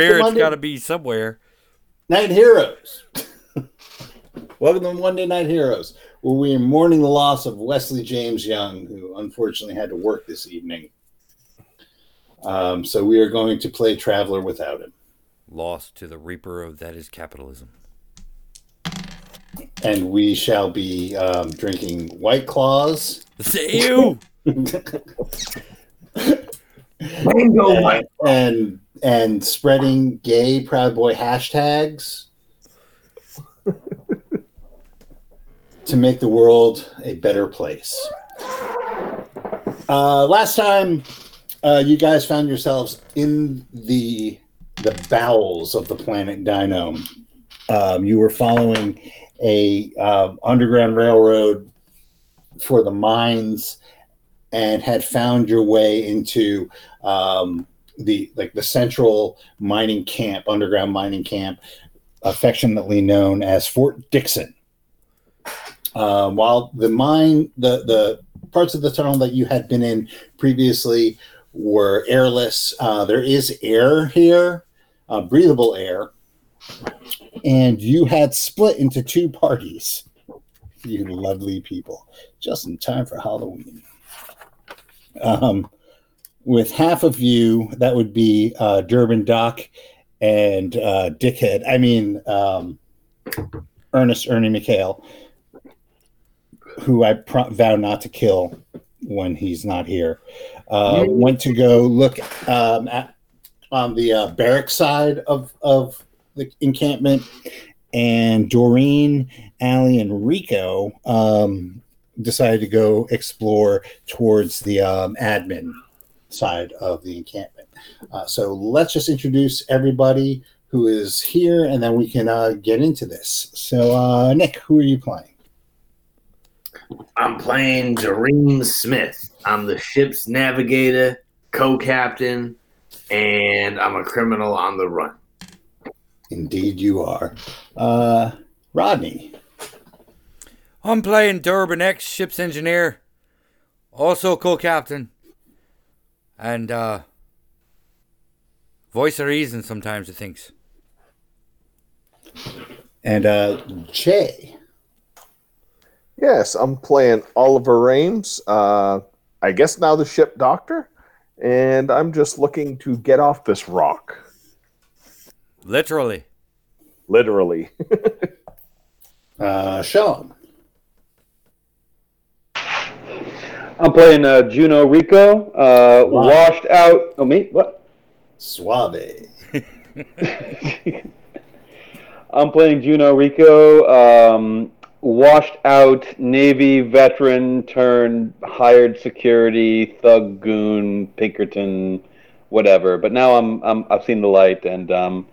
Because his Welcome to spirit's Monday- got to be somewhere. Night Heroes. Welcome to Monday Night Heroes, where we are mourning the loss of Wesley James Young, who unfortunately had to work this evening. Um, so we are going to play Traveller without him. Lost to the reaper of that is capitalism. And we shall be um, drinking White Claws Ew! Mango and, Mike. and and spreading gay Proud Boy hashtags to make the world a better place. Uh, last time, uh, you guys found yourselves in the the bowels of the planet Dinome. Um, you were following a uh, underground railroad for the mines and had found your way into um, the like the central mining camp, underground mining camp, affectionately known as Fort Dixon. Um, while the mine, the the parts of the tunnel that you had been in previously were airless, uh, there is air here, uh, breathable air, and you had split into two parties. You lovely people, just in time for Halloween. Um, with half of you, that would be uh, Durban Doc and uh, Dickhead. I mean, um, Ernest Ernie McHale, who I vow not to kill when he's not here. Uh, went to go look um, at on the uh, barrack side of of the encampment, and Doreen, Allie, and Rico um, decided to go explore towards the um, admin side of the encampment. Uh, so let's just introduce everybody who is here, and then we can uh, get into this. So, uh, Nick, who are you playing? I'm playing Doreen Smith. I'm the ship's navigator, co-captain, and I'm a criminal on the run. Indeed, you are. Uh, Rodney. I'm playing Durban X, ship's engineer, also co-captain, and uh, voice of reason sometimes. It thinks. And uh, Jay. Yes, I'm playing Oliver Rames. Uh, I guess now the ship doctor, and I'm just looking to get off this rock, Literally. literally. Uh, Sean. I'm playing uh, Juno Rico, uh, Wow. washed out. Oh, me? What? Suave. I'm playing Juno Rico, um, washed out Navy veteran turned hired security thug goon Pinkerton, whatever. But now I'm, I'm I've seen the light and um,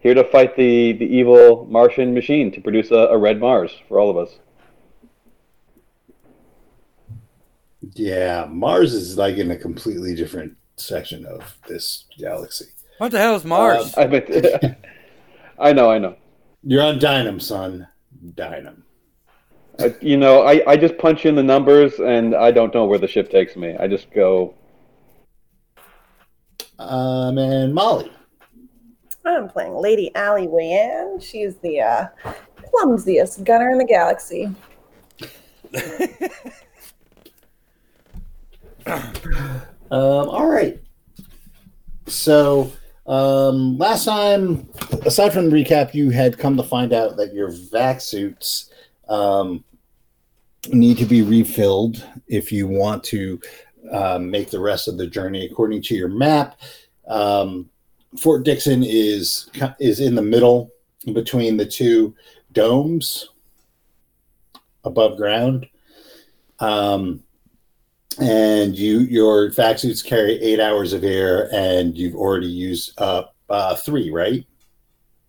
here to fight the the evil Martian machine to produce a, a red Mars for all of us. Yeah, Mars is like in a completely different section of this galaxy. What the hell is Mars? I bet. I know, I know. You're on Dynam, son. Dynam. I, you know, I, I just punch in the numbers and I don't know where the ship takes me. I just go. Um, and Molly. I'm playing Lady Allie Wayan. She's the uh, clumsiest gunner in the galaxy. Um, all right. So um, last time, aside from the recap, you had come to find out that your vac suits um, need to be refilled if you want to um, make the rest of the journey according to your map. Um, Fort Dixon is is in the middle between the two domes above ground. Um, and you your vac suits carry eight hours of air, and you've already used up uh, three, right?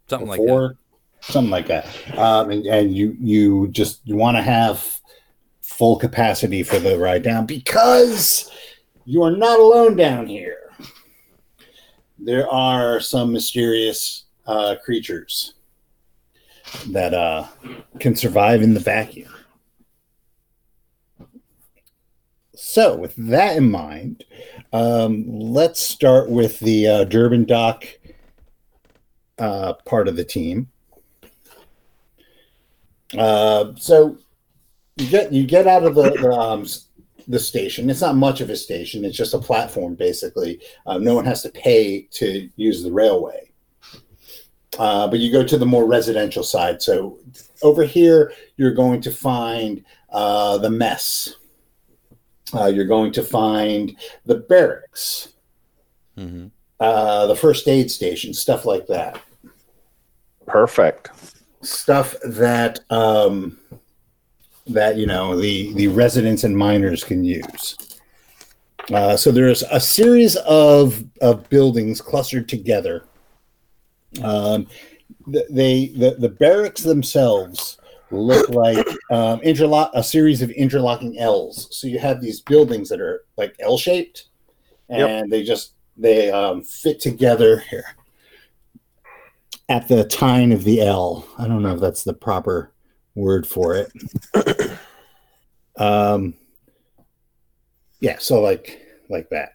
Something like Four, that. something like that. Um, and, and you you just you want to have full capacity for the ride down because you are not alone down here. There are some mysterious uh, creatures that uh, can survive in the vacuum. So, with that in mind, um, let's start with the uh, Durban Dock uh, part of the team. Uh, so you get you get out of the the, um, the station. It's not much of a station. It's just a platform, basically. Uh, no one has to pay to use the railway. Uh, but you go to the more residential side. So over here, you're going to find uh, the mess. Uh, you're going to find the barracks, hmm uh, the first aid station, stuff like that. Perfect. Stuff that um, that you know the the residents and miners can use. Uh, so there's a series of of buildings clustered together. Um, they the the barracks themselves look like um, interlock a series of interlocking L's. So you have these buildings that are like L shaped, and Yep. they just they um, fit together here at the tine of the L. I don't know if that's the proper word for it. um, yeah, so like like that.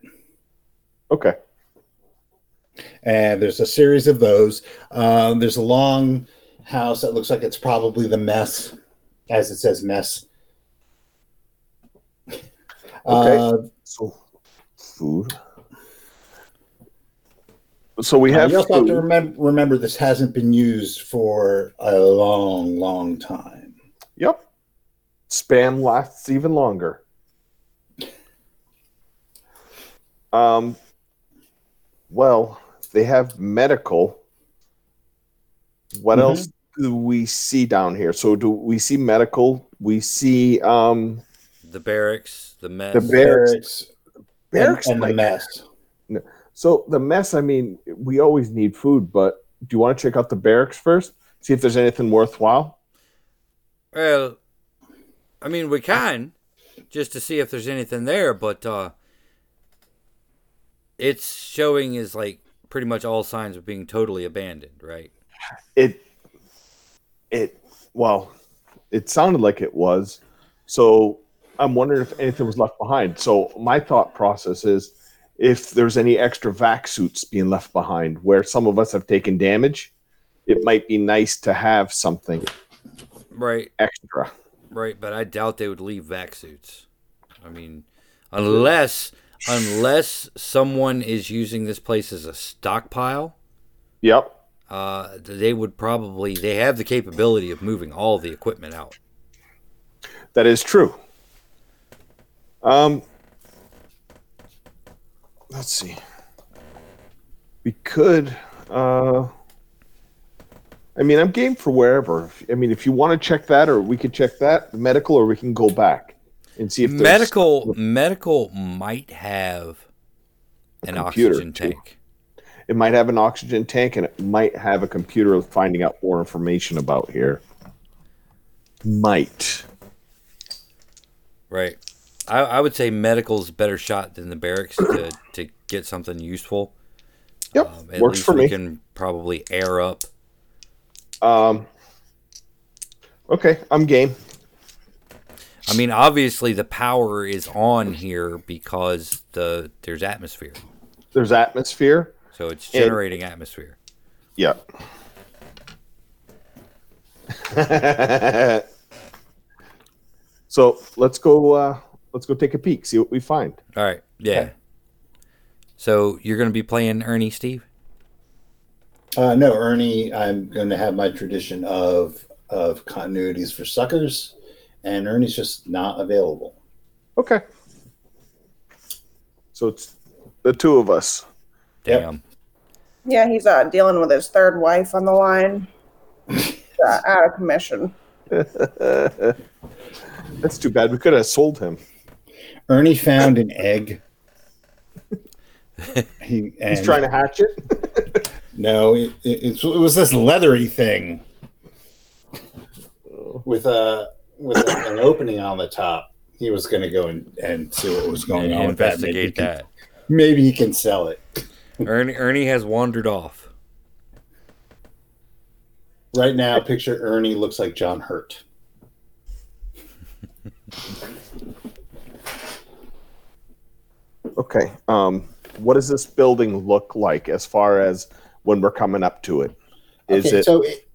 Okay. and there's a series of those. Um, there's a long house that looks like it's probably the mess, as it says mess. Uh, So food. So we uh, have you also have to food. remember, remember this hasn't been used for a long, long time. Yep. Spam lasts even longer. Um, well, they have medical. What Mhm. else do we see down here? So do we see medical? We see um The barracks, the mess. The barracks. Barracks, barracks. and, and the like- mess. so the mess. I mean, we always need food, but do you want to check out the barracks first? See if there's anything worthwhile. Well, I mean, we can just to see if there's anything there, but uh it's showing is like pretty much all signs of being totally abandoned, right? it it well it sounded like it was. So i'm wondering if anything was left behind. So my thought process is if there's any extra vac suits being left behind where some of us have taken damage it might be nice to have something Right, extra. Right, but I doubt they would leave vac suits. I mean, unless unless someone is using this place as a stockpile, yep uh they would probably they have the capability of moving all the equipment out. that is true um let's see we could uh I mean, I'm game for wherever. I mean, if you want to check that, or we could check that medical, or we can go back and see if medical medical might have an computer, oxygen too. It might have an oxygen tank, and it might have a computer finding out more information about here. Might. Right. I, I would say medical's a better shot than the barracks to, to get something useful. Yep, Um, at works least for we me. can probably air up. Um. Okay, I'm game. I mean, obviously the power is on here because the there's atmosphere, There's atmosphere. So it's And- generating atmosphere. Yeah. so let's go. Uh, let's go take a peek. See what we find. All right. Yeah. So you're going to be playing Ernie, Steve? Uh, no, Ernie, I'm going to have my tradition of of continuities for suckers, and Ernie's just not available. Okay. So it's the two of us. Yep. Damn. Yeah, he's uh, dealing with his third wife on the line. uh, out of commission. That's too bad. We could have sold him. Ernie found an egg. he, and He's trying to hatch it. No, it, it, it was this leathery thing with a with a, an opening on the top. He was going to go and, and see what was going And on with that. Maybe he investigate can- that. Maybe he can sell it. Ernie Ernie has wandered off. Right now, picture Ernie looks like John Hurt. Okay. Um, what does this building look like as far as when we're coming up to it? Is okay, it so it,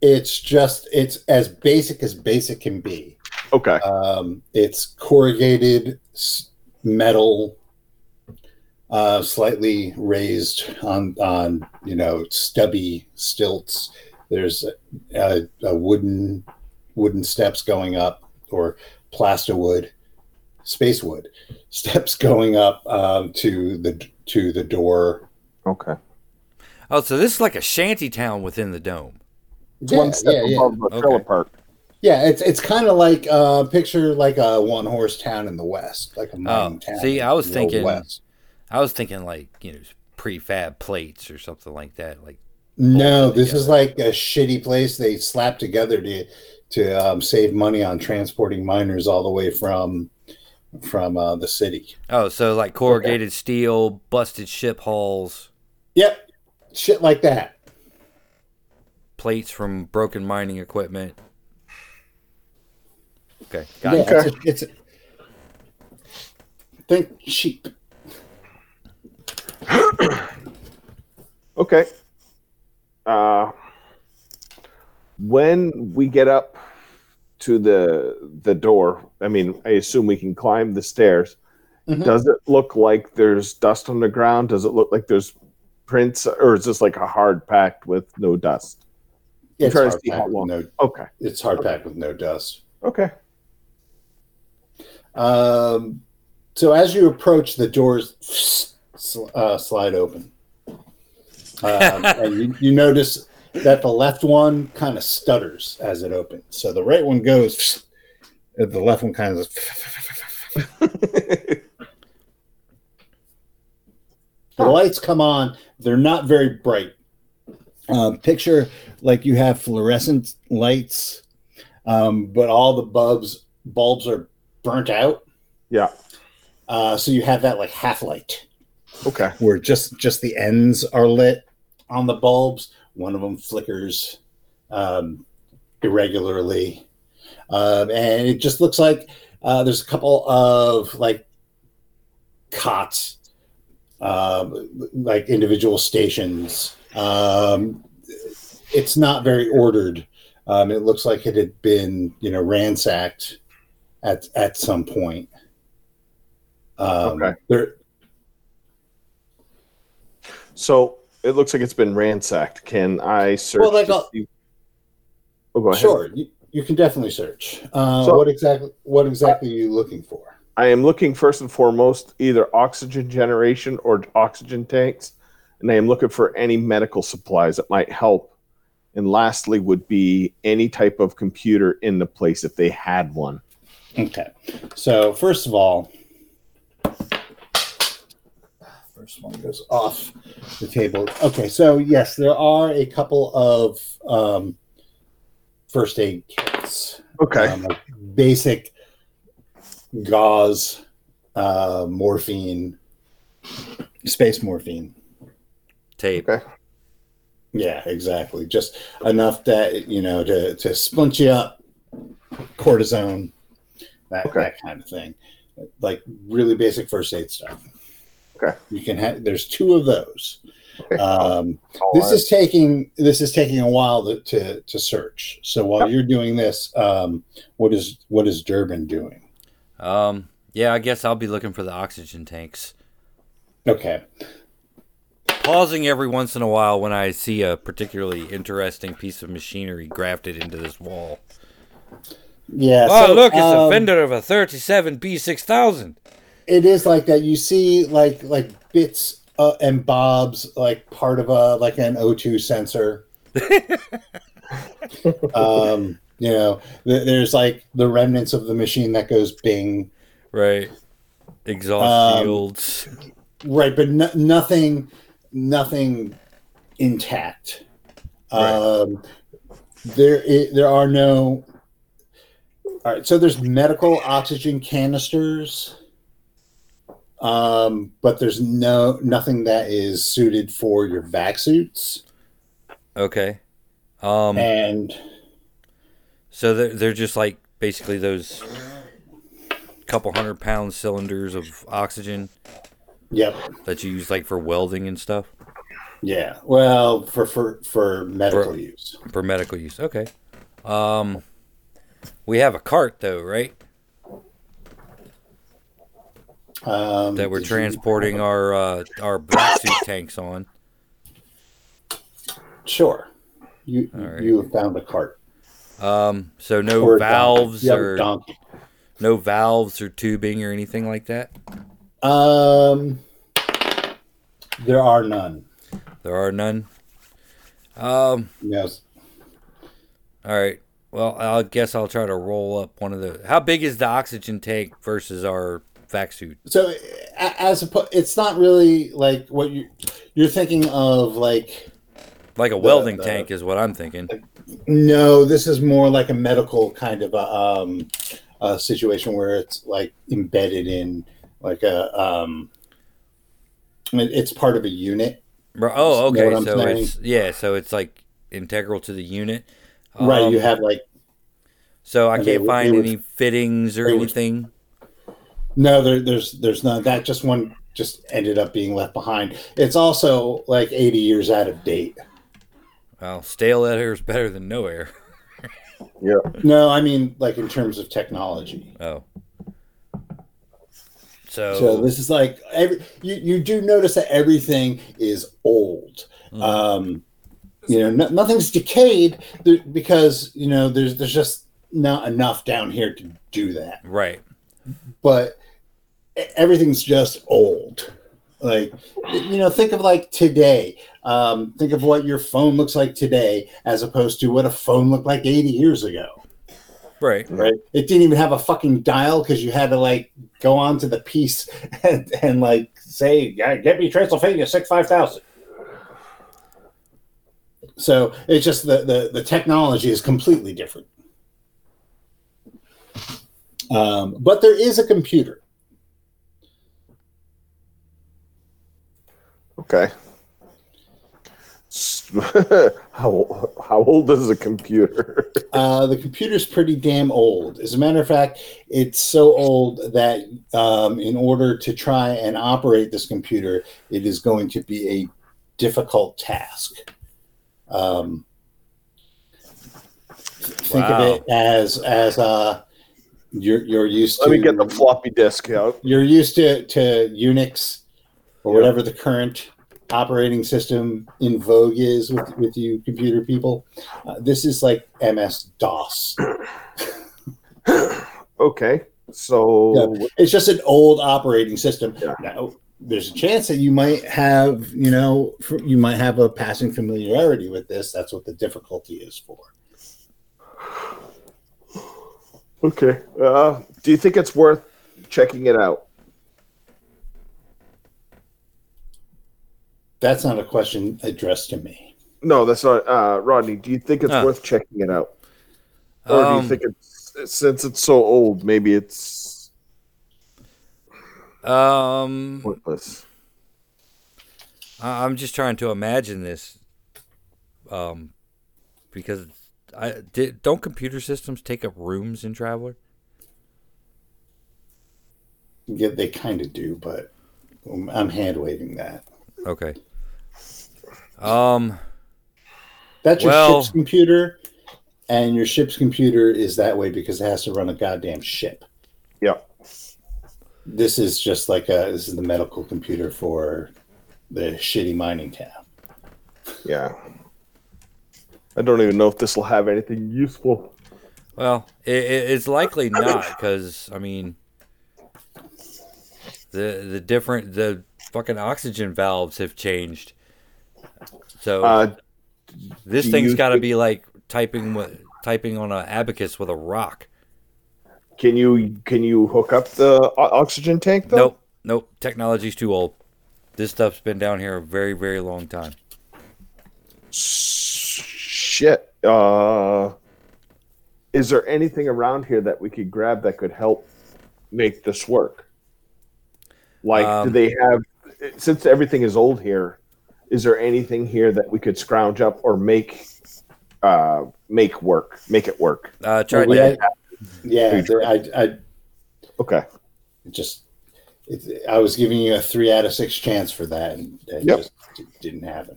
it's just it's as basic as basic can be. okay? Um, it's corrugated metal, uh, slightly raised on on you know stubby stilts. There's a, a wooden wooden steps going up or plaster wood, space wood steps going up um, to the to the door. Okay. Oh, so this is like a shanty town within the dome. It's one step above the Okay. park. Yeah, it's it's kind of like uh, picture like a one horse town in the west, like a mining Oh, town. see, I was thinking- West. I was thinking like you know prefab plates or something like that. Like No, this is like a shitty place they slapped together to to um, save money on transporting miners all the way from from uh, the city. oh, so like corrugated steel, busted ship hulls, Yep, shit like that. plates from broken mining equipment. Okay, got yeah, it. it's, it's think cheap. Okay. Uh, when we get up to the the door, I mean, I assume we can climb the stairs. Mhm. Does it look like there's dust on the ground? Does it look like there's prints, or is this like a hard packed with no dust? It's trying to hard packed with long. no. Okay. It's hard packed with no dust. Okay. Um, so as you approach, the doors sl- uh, slide open, um, and you, you notice that the left one kind of stutters as it opens. So the right one goes, and the left one kind of. The lights come on. They're not very bright. Um, picture like you have fluorescent lights, um, but all the bulbs bulbs are burnt out. Yeah. Uh, so you have that like half light Okay. where just just the ends are lit on the bulbs. One of them flickers um, irregularly, um, and it just looks like uh, there's a couple of like cots, um, like individual stations. Um, it's not very ordered. Um, it looks like it had been, you know, ransacked at at some point. Um, Okay. There, So it looks like it's been ransacked. Can I search? Well, like, to uh, see- oh, go ahead. Sure, you, you can definitely search. Uh, So- what exactly? What exactly are you looking for? I am looking first and foremost either oxygen generation or oxygen tanks, and I am looking for any medical supplies that might help. And lastly, would be any type of computer in the place if they had one. Okay, so first of all, first one goes off the table. Okay, so yes, there are a couple of um, first aid kits. Okay. um, like basic gauze, uh, morphine, space morphine. Tape. Okay. Yeah, exactly. Just enough that you know to to splint you up, cortisone, that Okay. that kind of thing. Like really basic first aid stuff. Okay. You can have. There's two of those. Okay. Um, All this right. is taking this is taking a while to to, to search. So while Yep. you're doing this, um, what is what is Durbin doing? Um, yeah, I guess I'll be looking for the oxygen tanks. Okay. Pausing every once in a while when I see a particularly interesting piece of machinery grafted into this wall. Yeah. oh, so, look, it's a um, fender of a 37 B6000. It is like that. You see like like bits uh, and bobs like part of a like an o2 sensor. Um you know th- there's like the remnants of the machine that goes bing. Right. Exhaust Um, shields. right but no- nothing nothing intact. Um there there are no all right so there's medical oxygen canisters um but there's no nothing that is suited for your vac suits Okay. Um, and so they're, they're just like basically those couple hundred pound cylinders of oxygen Yep. that you use like for welding and stuff Yeah. Well, for for for medical For- use. for medical use. Okay. Um, we have a cart though, right? Um, That we're did you- transporting our uh, our black suit tanks on. Sure. You right. you have found a cart. Um, so no Or valves or donkey. no valves or tubing or anything like that. Um, there are none. There are none. Um, Yes. all right. Well, I guess I'll try to roll up one of the. How big is the oxygen tank versus our vac suit? So as a, it's not really like what you you're thinking of. Like Like a welding tank is what I'm thinking. no, this is more like a medical kind of a, um, a situation where it's like embedded in like a um, it's part of a unit. Oh, okay. what I'm So saying? it's yeah. So it's like integral to the unit. right. Um, You have like So I can't find they any fittings or anything. No, there, there's there's none. That just one just ended up being left behind. It's also like 80 years out of date. Well, stale air is better than no air. Yeah. No, I mean like in terms of technology. Oh. So, So this is like every you, you do notice that everything is old. Mhm. Um, you know, no, nothing's decayed there, because you know there's there's just not enough down here to do that. right. But everything's just old. Like you know, think of like today. Um, think of what your phone looks like today, as opposed to what a phone looked like 80 years ago. Right. Right? It didn't even have a fucking dial because you had to like go on to the piece and, and like say, "Yeah, "Get me Transylvania six five thousand. So it's just the, the the technology is completely different. Um, but there is a computer. Okay. how how old is a computer? Uh, the computer's pretty damn old. As a matter of fact, it's so old that um, in order to try and operate this computer, it is going to be a difficult task. Um, think Wow. of it as as uh, you're you're used to. Let me get the floppy disk out. You're used to to Unix or Yeah. whatever the current operating system in vogue is with, with you computer people. Uh, this is like MS DOS. Okay. So It's just an old operating system. Yeah. Now, there's a chance that you might have, you know, you might have a passing familiarity with this. That's what the difficulty is for. okay. Uh, do you think it's worth checking it out? That's not a question addressed to me. No, that's not. Uh, Rodney, do you think it's Huh. worth checking it out, or do Um, you think it's since it's so old, maybe it's Um, pointless? I- I'm just trying to imagine this, um, because I did. Don't computer systems take up rooms in Traveller? Yeah, they kind of do, but um, I'm hand waving that. Okay. Um. That's your Well- ship's computer, and your ship's computer is that way because it has to run a goddamn ship. Yeah. This is just like a this is the medical computer for the shitty mining town. Yeah. I don't even know if this will have anything useful. Well, it, it, it's likely not because I mean, the the different the fucking oxygen valves have changed. So Uh, this thing's got to be like typing with typing on an abacus with a rock. can you can you hook up the o- oxygen tank though? Nope, nope. Technology's too old. This stuff's been down here a very, very long time. Shit. Uh, is there anything around here that we could grab that could help make this work? Like, do Um, they have? Since everything is old here, is there anything here that we could scrounge up or make uh, make work, make it work? Uh, tried we to, yeah, there- I, I Okay. It just, it, I was giving you a three out of six chance for that, and it Yep. just d- didn't happen.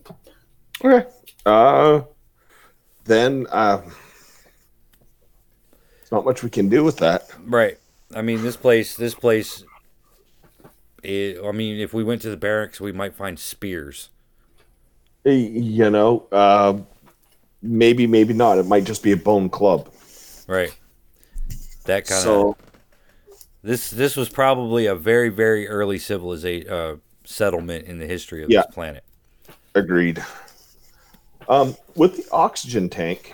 Okay. Uh, then uh, there's not much we can do with that. Right. I mean, this place. This place. i I mean, if we went to the barracks, we might find spears. You know, uh, maybe, maybe not. It might just be a bone club. Right. That kind of. So This this was probably a very very early civilization uh, settlement in the history of Yeah. this planet. agreed. Um, with the oxygen tank,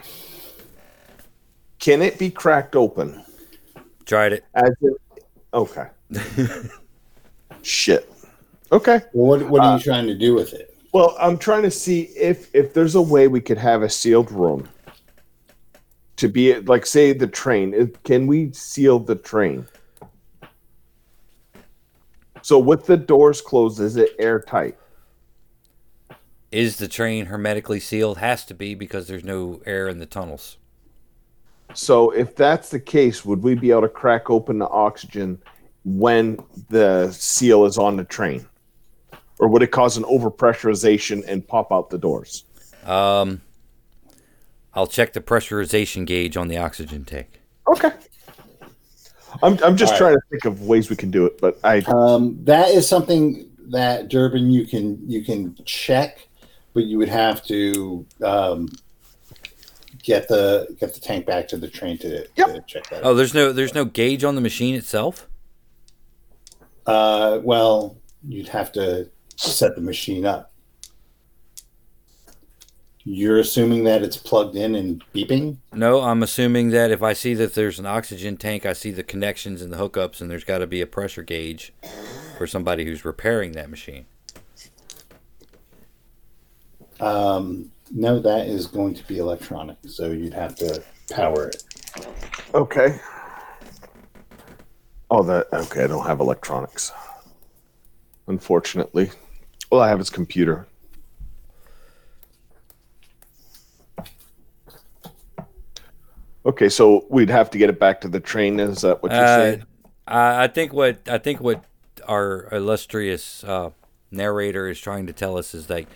can it be cracked open? Tried it. As in, okay. Shit. Okay. Well, what what are Uh, you trying to do with it? Well, I'm trying to see if if there's a way we could have a sealed room to be like say the train. Can we seal the train? So with the doors closed, is it airtight? Is the train hermetically sealed? Has to be because there's no air in the tunnels. So if that's the case, would we be able to crack open the oxygen when the seal is on the train? Or would it cause an overpressurization and pop out the doors? Um, I'll check the pressurization gauge on the oxygen tank. Okay. I'm, I'm just All right. trying to think of ways we can do it, but I Um, that is something that Durbin you can you can check, but you would have to um, get the get the tank back to the train to, to check that. Oh, there's no there's no gauge on the machine itself. Uh, well, you'd have to set the machine up. You're assuming that it's plugged in and beeping. No, I'm assuming that if I see that there's an oxygen tank, I see the connections and the hookups, and there's got to be a pressure gauge for somebody who's repairing that machine. Um, no, that is going to be electronic, so you'd have to power it. Okay. Oh, that okay. I don't have electronics, unfortunately. Well, I have his computer. Okay, so we'd have to get it back to the train. Is that what you're Uh, saying? I I think what I think what our illustrious uh, narrator is trying to tell us is like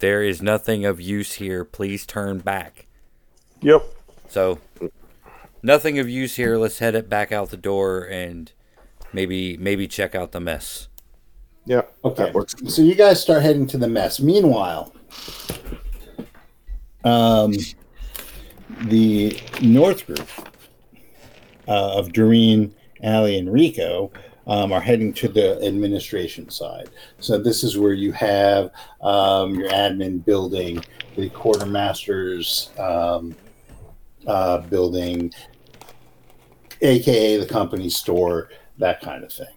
there is nothing of use here. Please turn back. Yep. So nothing of use here. Let's head it back out the door and maybe maybe check out the mess. Yeah. Okay. So you guys start heading to the mess. Meanwhile, um, the North group uh, of Doreen, Allie, and Rico um, are heading to the administration side. So this is where you have um, your admin building, the quartermaster's um, uh, building, aka the company store, that kind of thing.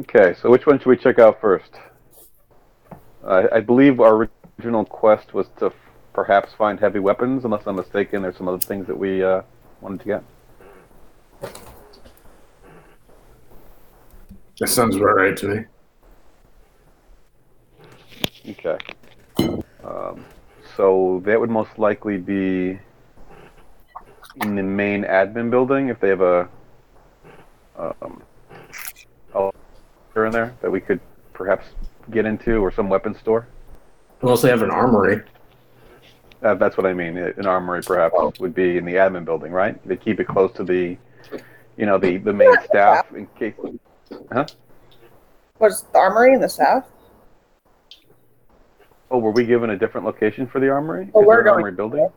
Okay, so which one should we check out first? I I believe our original quest was to f- perhaps find heavy weapons. Unless I'm mistaken, there's some other things that we uh, wanted to get. That sounds about right to me. Okay. Um, so that would most likely be in the main admin building if they have a um, in there that we could perhaps get into or some weapon store. Unless they have an armory. Uh, that's what I mean. An armory perhaps would be in the admin building, right? They keep it close to the, you know, the the main staff in case. Huh? Was the armory in the south? Oh, were we given a different location for the armory? Oh, Is we're there an going- armory building.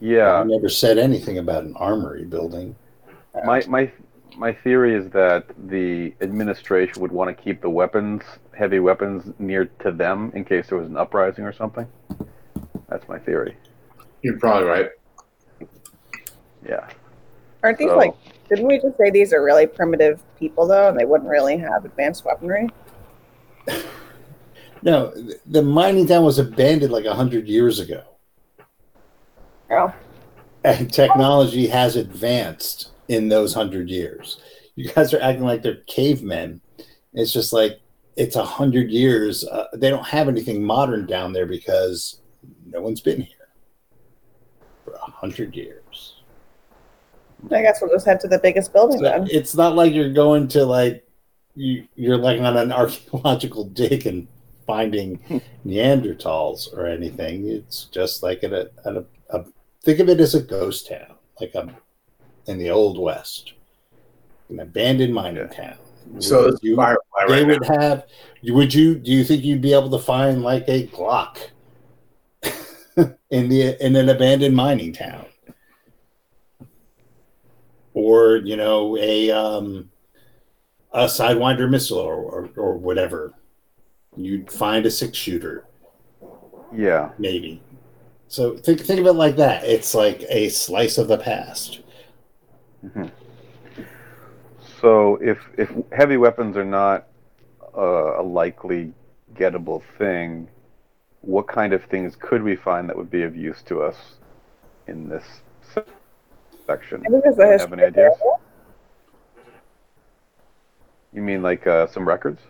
Yeah, I never said anything about an armory building. my my my theory is that the administration would want to keep the weapons, heavy weapons, near to them in case there was an uprising or something. That's my theory. You're probably right. Yeah. Aren't these So- like? Didn't we just say these are really primitive people though, and they wouldn't really have advanced weaponry? No, the mining town was abandoned like a hundred years ago, Oh, and technology has advanced in those hundred years. You guys are acting like they're cavemen. It's just like it's a hundred years. Uh, they don't have anything modern down there because no one's been here for a hundred years. I guess we'll just head to the biggest building So then. it's not like you're going to like you you're like on an archaeological dig and finding Neanderthals or anything. It's just like a, at a, a think of it as a ghost town, like a in the old west, an abandoned mining town. So Would it's you, they right now. would have. Would you? Do you think you'd be able to find like a Glock in the in an abandoned mining town, or you know a um, a sidewinder missile or, or or whatever? You'd find a six shooter, Yeah. maybe. So think think of it like that. It's like a slice of the past. So if if heavy weapons are not uh, a likely gettable thing, what kind of things could we find that would be of use to us in this section? I think there's Do you have any history ideas? You mean like uh, some records?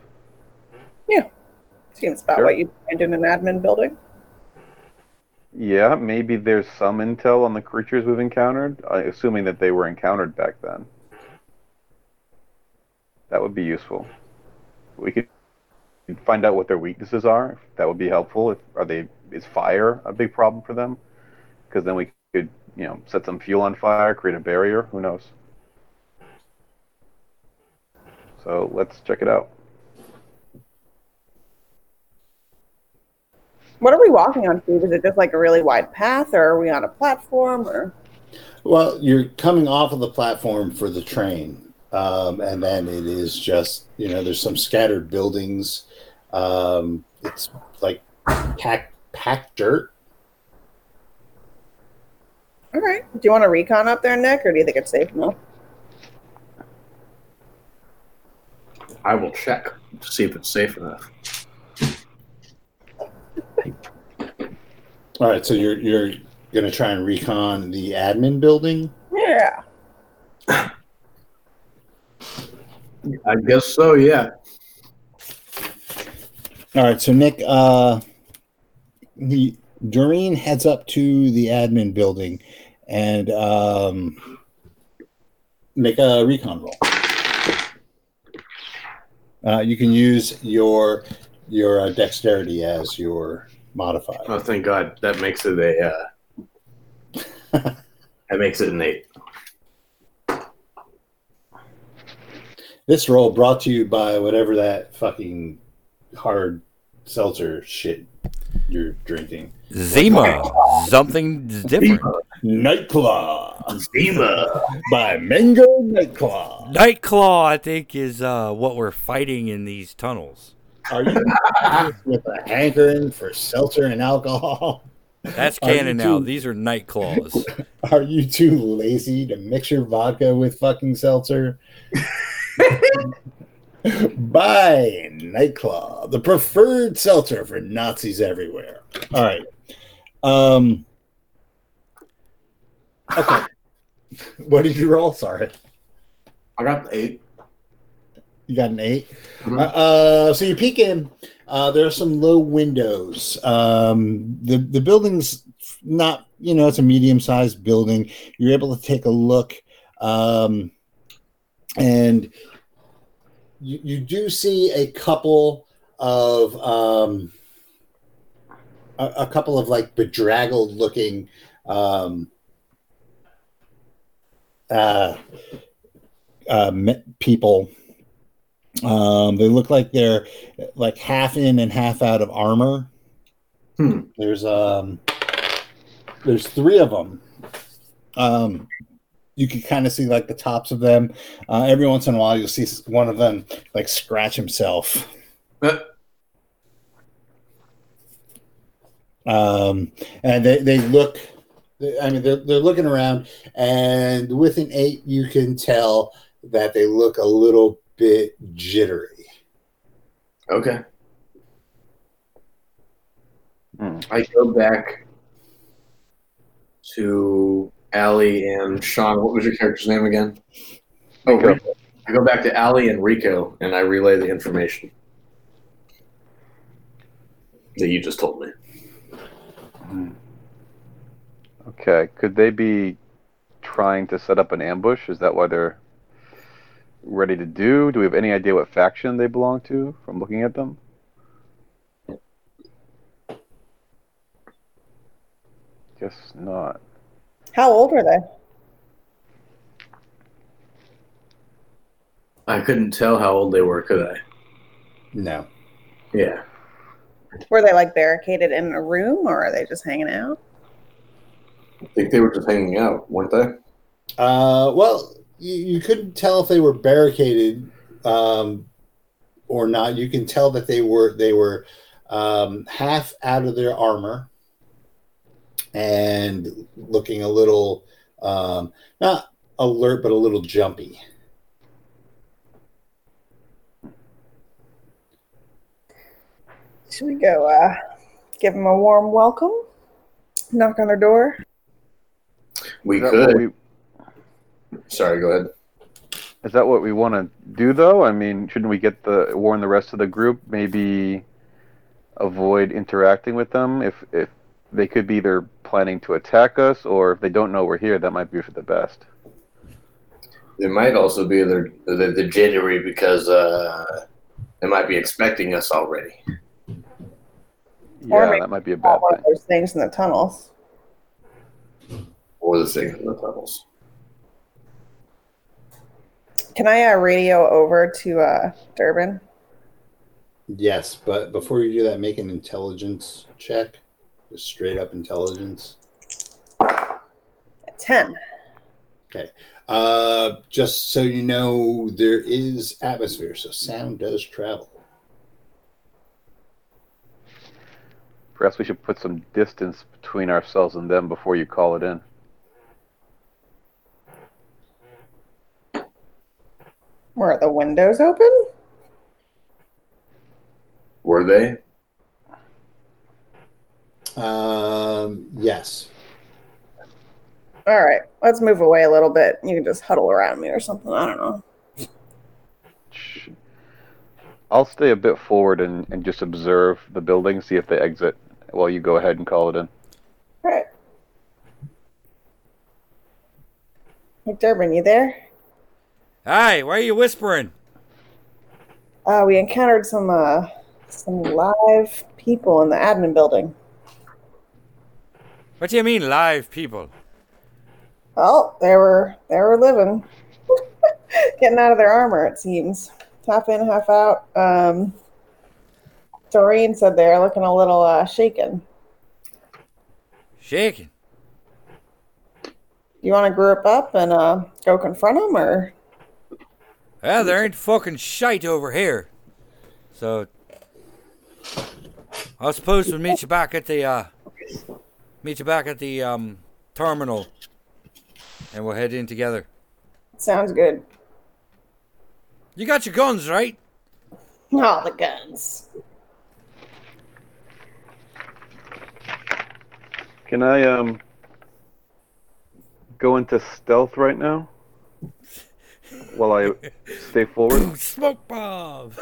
Yeah, seems about Sure. what you find in an admin building. Yeah, maybe there's some intel on the creatures we've encountered, assuming that they were encountered back then. That would be useful. We could find out what their weaknesses are. That would be helpful. If, are they is fire a big problem for them? Because then we could, you know, set some fuel on fire, create a barrier. Who knows? So let's check it out. What are we walking on, Steve? Is it just like a really wide path, or are we on a platform? Or Well, you're coming off of the platform for the train, um, and then it is just you know there's some scattered buildings. Um, it's like packed packed dirt. all right, do you want to recon up there, Nick, or do you think it's safe enough? I will check to see if it's safe enough. All right, so you're you're gonna try and recon the admin building. Yeah. I guess so. Yeah. All right, so Nick, uh, the Doreen heads up to the admin building and um, make a recon roll. Uh, you can use your your uh, dexterity as your modifier. Oh, thank God. That makes it a. Uh, that makes it an eight. This roll brought to you by whatever that fucking hard seltzer shit you're drinking. Zima, something different. Nightclaw Zima. by Mango Nightclaw. Nightclaw, I think, is uh, what we're fighting in these tunnels. Are you with a hankering for seltzer and alcohol? That's Are canon now. too- These are Nightclaws. Are you too lazy to mix your vodka with fucking seltzer? Buy Nightclaw, the preferred seltzer for Nazis everywhere. All right. Um. Okay. what did you roll? Sorry, I got the eight. You got an 8 Mhm. Uh, uh, so you peek in. Uh, there are some low windows. Um, the the building's not, you know, it's a medium sized building. You're able to take a look, um, and you, you do see a couple of um, a, a couple of like bedraggled looking um, uh, uh, people. Um, they look like they're like half in and half out of armor. Hmm. There's um, there's three of them. Um, you can kind of see like the tops of them. Uh, every once in a while, you'll see one of them like scratch himself. Uh, Um, and they, they look, I mean, they're, they're looking around, and with an eight, you can tell that they look a little bit jittery. okay. Hmm. I go back to Allie and Sean. What was your character's name again? Oh, Rico. Rico. I go back to Allie and Rico, and I relay the information that you just told me. Okay. Could they be trying to set up an ambush? Is that why they're ready to do? Do we have any idea what faction they belong to from looking at them? Guess not. How old are they? I couldn't tell how old they were, could I? No. Yeah. Were they like barricaded in a room or are they just hanging out? I think they were just hanging out, weren't they? Uh, well, you, you couldn't tell if they were barricaded um, or not. You can tell that they were they were um, half out of their armor and looking a little um, not alert, but a little jumpy. Should we go uh, give them a warm welcome? Knock on their door? We Is that what could. we, Sorry, go ahead. is that what we want to do, though? I mean, shouldn't we get the warn the rest of the group? Maybe avoid interacting with them if if they could be either planning to attack us or if they don't know we're here. That might be for the best. They might also be the the, the jittery because uh, they might be expecting us already. Yeah, that might be a bad One thing. of those things in the tunnels. Or the thing in the tunnels. Can I uh, radio over to uh, Durbin? Yes, but before you do that, make an intelligence check. Just straight up intelligence. At 10. Uh, just so you know, there is atmosphere, so sound does travel. Perhaps we should put some distance between ourselves and them before you call it in. Were the windows open? Were they? Um, yes. All right, let's move away a little bit. You can just huddle around me or something. I don't know. I'll stay a bit forward and, and just observe the building, see if they exit while you go ahead and call it in. All right. Hey, Durbin, you there? Hi, why are you whispering? Uh, we encountered some uh, some live people in the admin building. What do you mean, live people? Well, they were they were living, getting out of their armor. It seems half in, half out. Um, Doreen said they're looking a little uh, shaken. Shaking. You want to group up and uh, go confront them, or Well, there ain't fucking shite over here. So, I suppose we'll meet you back at the, uh, meet you back at the, um, terminal. And we'll head in together. sounds good? You got your guns, right? All the guns. Can I um go into stealth right now? While I stay forward? Smoke bomb!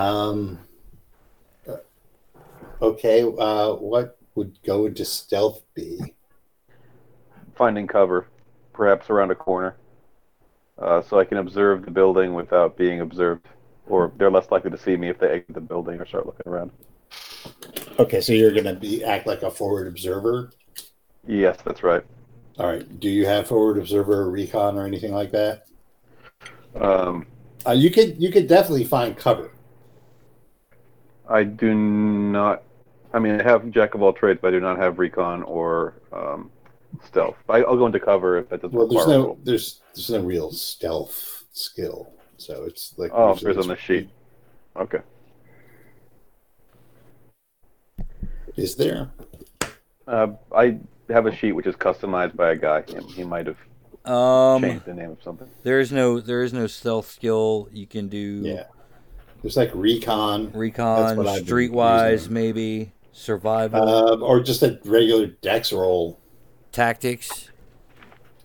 Um, uh, okay. Uh, what would go into stealth be? Finding cover, perhaps around a corner. Uh, so I can observe the building without being observed. Or they're less likely to see me if they exit the building or start looking around. Okay, so you're gonna be act like a forward observer. Yes, that's right. All right. Do you have forward observer or recon or anything like that? Um, Uh, you could you could definitely find cover. I do not. I mean, I have jack of all trades, but I do not have recon or um, stealth. I, I'll go into cover if that doesn't Well, there's no there's there's no real stealth skill, so it's like Oh, there's on the sheet. Okay. Is there? Uh, I have a sheet which is customized by a guy. He, he might have Um, changed the name of something. there is no, there is no stealth skill. You can do Yeah. There's like recon, recon, what I've been streetwise, maybe survival, um, or just a regular dex roll. tactics.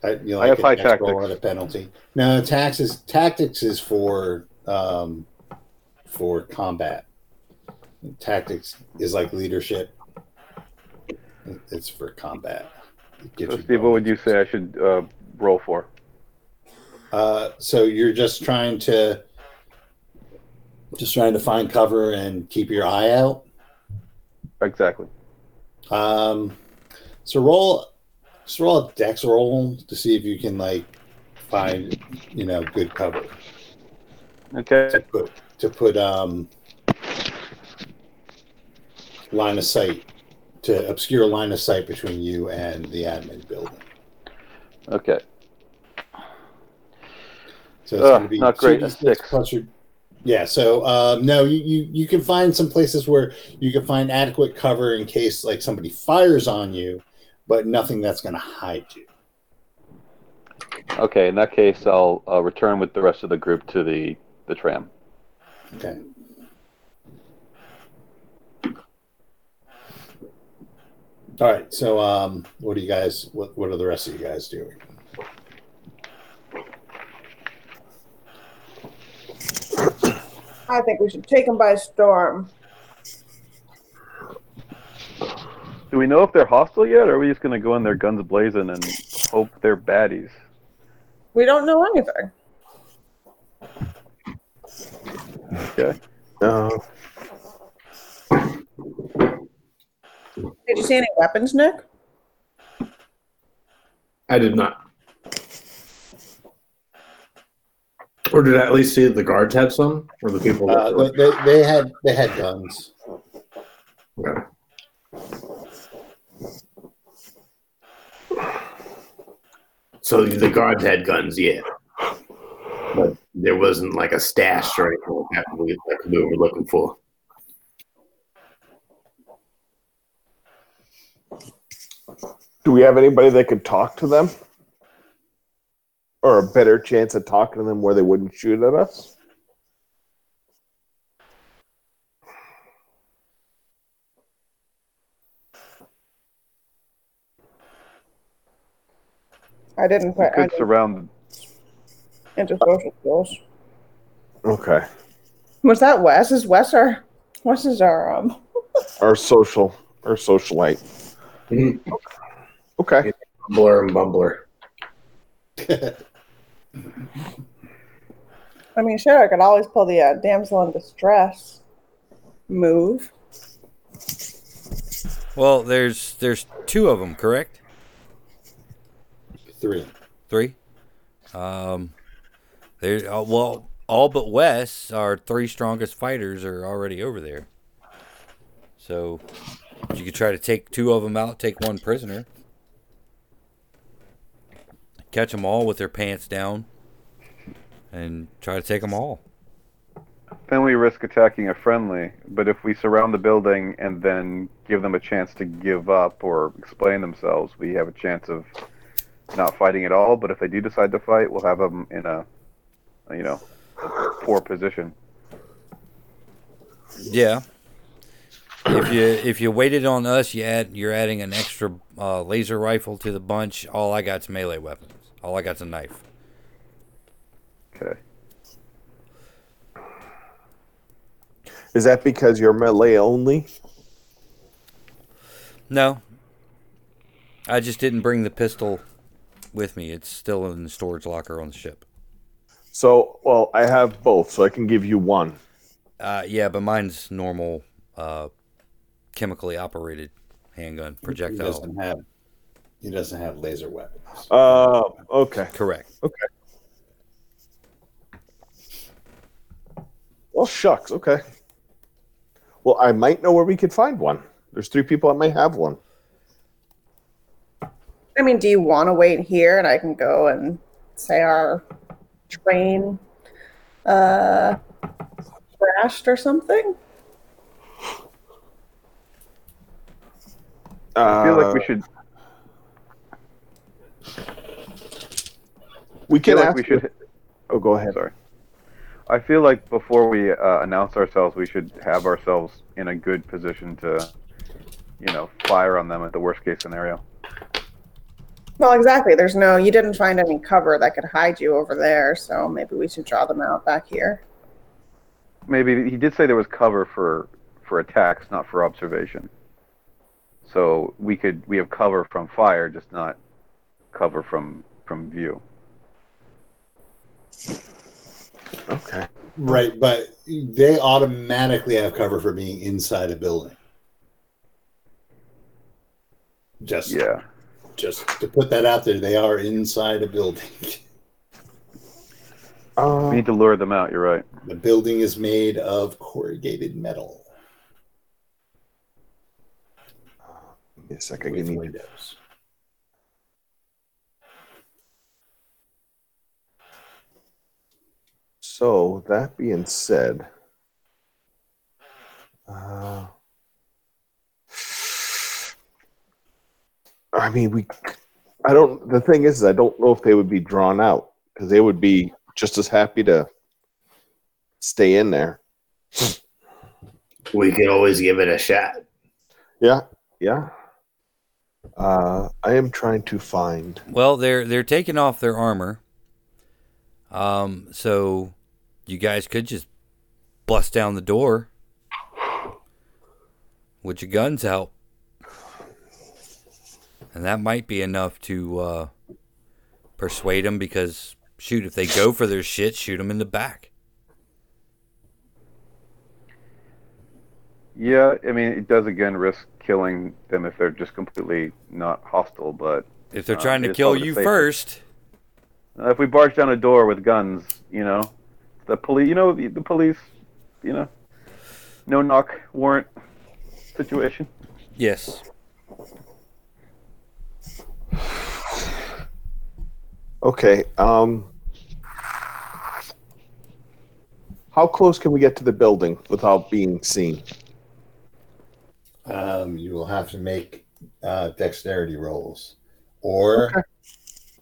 I, you know, I have a high dex roll tactics. a penalty. No, taxes tactics is for um, for combat. Tactics is like leadership. It's for combat. It So, Steve, what would you say I should uh, roll for? Uh, so you're just trying to just trying to find cover and keep your eye out. Exactly. Um, so roll, just roll a dex roll to see if you can like find, you know, good cover Okay. to put to put um line of sight to obscure a line of sight between you and the admin building. Okay. So it's Ugh, going to be not great, a 2d6 six. plus your- yeah. So um, no, you, you you can find some places where you can find adequate cover in case like somebody fires on you, but nothing that's going to hide you. Okay. In that case, I'll uh, return with the rest of the group to the the tram. Okay. All right. So um, what do you guys? What what are the rest of you guys doing? I think we should take them by storm. Do we know if they're hostile yet, or are we just going to go in there guns blazing and hope they're baddies? We don't know anything. Okay. Uh, Did you see any weapons, Nick? I did not. Or did I at least see the guards had some? Or the people that Uh, were- they, they, they had they had guns. Okay. So the guards had guns, yeah. But there wasn't like a stash or anything like that we, that we were looking for. Do we have anybody that could talk to them? Or a better chance of talking to them where they wouldn't shoot at us? I didn't We put could surround. into social skills. Okay. Was that Wes? Is Wes our Wes is our um Our social, our socialite. Mhm. Okay. Bumbler and bumbler. I mean sure I could always pull the uh, damsel in distress move. Well, there's there's two of them, correct? Three. Three. Um, there. Uh, well, all but Wes, our three strongest fighters, are already over there. So you could try to take two of them out, take one prisoner, catch them all with their pants down, and try to take them all. Then we risk attacking a friendly. But if we surround the building and then give them a chance to give up or explain themselves, we have a chance of not fighting at all. But if they do decide to fight, we'll have them in a, you know, poor position. Yeah. If you if you waited on us, you add you're adding an extra uh, laser rifle to the bunch. All I got's melee weapons. All I got's a knife. Okay. Is that because you're melee only? No. I just didn't bring the pistol with me. It's still in the storage locker on the ship. So, well, I have both, so I can give you one. Uh, yeah, but mine's normal, uh, chemically operated handgun He projectile. doesn't have he doesn't have laser weapons. Uh, okay. Correct. Okay. Well, shucks. Okay. Well, I might know where we could find one. There's three people that might have one. I mean, do you want to wait here and I can go and say our train uh crashed or something? I feel like Uh, we should. We I can feel like we should. Oh, go ahead. Sorry. I feel like before we uh, announce ourselves, we should have ourselves in a good position to, you know, fire on them at the worst case scenario. Well, exactly. There's no you didn't find any cover that could hide you over there, so maybe we should draw them out back here. maybe he did say there was cover for for attacks, not for observation. So we could we have cover from fire, just not cover from from view. Okay. Right, but they automatically have cover for being inside a building. Just Yeah. just to put that out there, they are inside a building. Uh, We need to lure them out. You're right. The building is made of corrugated metal give me a second. Give me windows. So that being said, uh, I mean, we. I don't. The thing is, I don't know if they would be drawn out because they would be just as happy to stay in there. We could always give it a shot. Yeah, yeah. Uh, I am trying to find. Well, they're they're taking off their armor. Um, so you guys could just bust down the door with your guns out, and that might be enough to uh, persuade them. Because shoot, if they go for their shit, shoot them in the back. Yeah, I mean, it does again risk killing them if they're just completely not hostile. But If they're Uh, trying to kill you first, uh, if we barge down a door with guns, you know, the police, you know, the, the police, you know, no knock warrant situation. yes. Okay. Um, how close can we get to the building without being seen? Um, you will have to make uh, dexterity rolls, or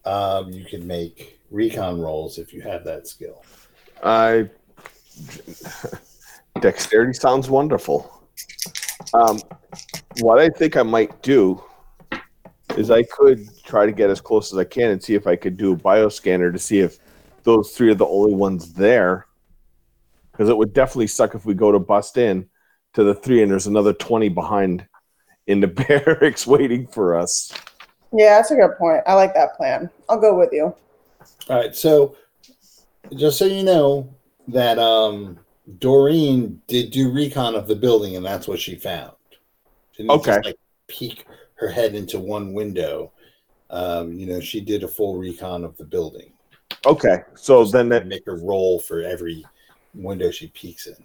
um, you can make recon rolls if you have that skill. I dexterity sounds wonderful. Um, what I think I might do is I could try to get as close as I can and see if I could do a bioscanner to see if those three are the only ones there. Because it would definitely suck if we go to bust in to the three and there's another twenty behind in the barracks waiting for us. Yeah, that's a good point. I like that plan. I'll go with you. All right, so just so you know that um, Doreen did do recon of the building, and that's what she found. She didn't Okay. just, like peek her head into one window. Um, you know, she did a full recon of the building. Okay, so then that make a roll for every window she peeks in.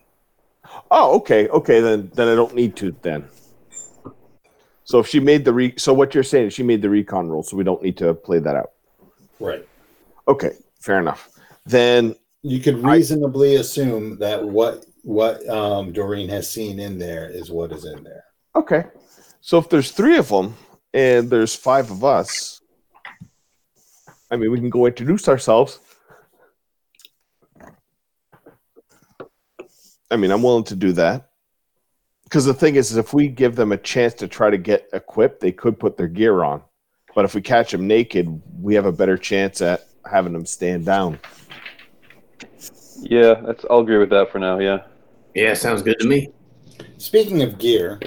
Oh, okay, okay. Then then I don't need to then. So if she made the re, so what you're saying is she made the recon roll, so we don't need to play that out. Right. Okay, fair enough. Then You could reasonably assume that what what um, Doreen has seen in there is what is in there. okay, so if there's three of them and there's five of us, I mean we can go introduce ourselves. I mean I'm willing to do that because the thing is, is if we give them a chance to try to get equipped, they could put their gear on. But if we catch them naked, we have a better chance at having them stand down. Yeah, that's. I'll agree with that for now. Yeah. Yeah, sounds good to me. Speaking of gear,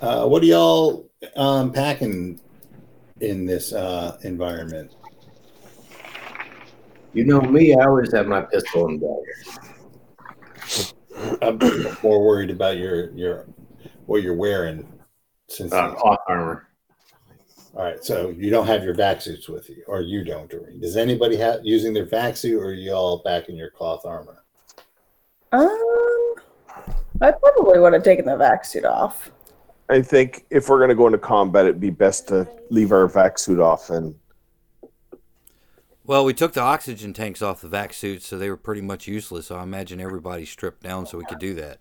uh, what are y'all um, packing in this uh, environment? You know me, I always have my pistol and dagger. I'm more worried about your your what you're wearing. Since Uh, cloth armor. All right, so you don't have your vac suits with you, or you don't, Doreen. Does anybody have using their vac suit, or are you all back in your cloth armor? Um, I probably would have taken the vac suit off. I think if we're going to go into combat, it'd be best to leave our vac suit off and Well, we took the oxygen tanks off the vac suits, so they were pretty much useless. So I imagine everybody stripped down so we could do that.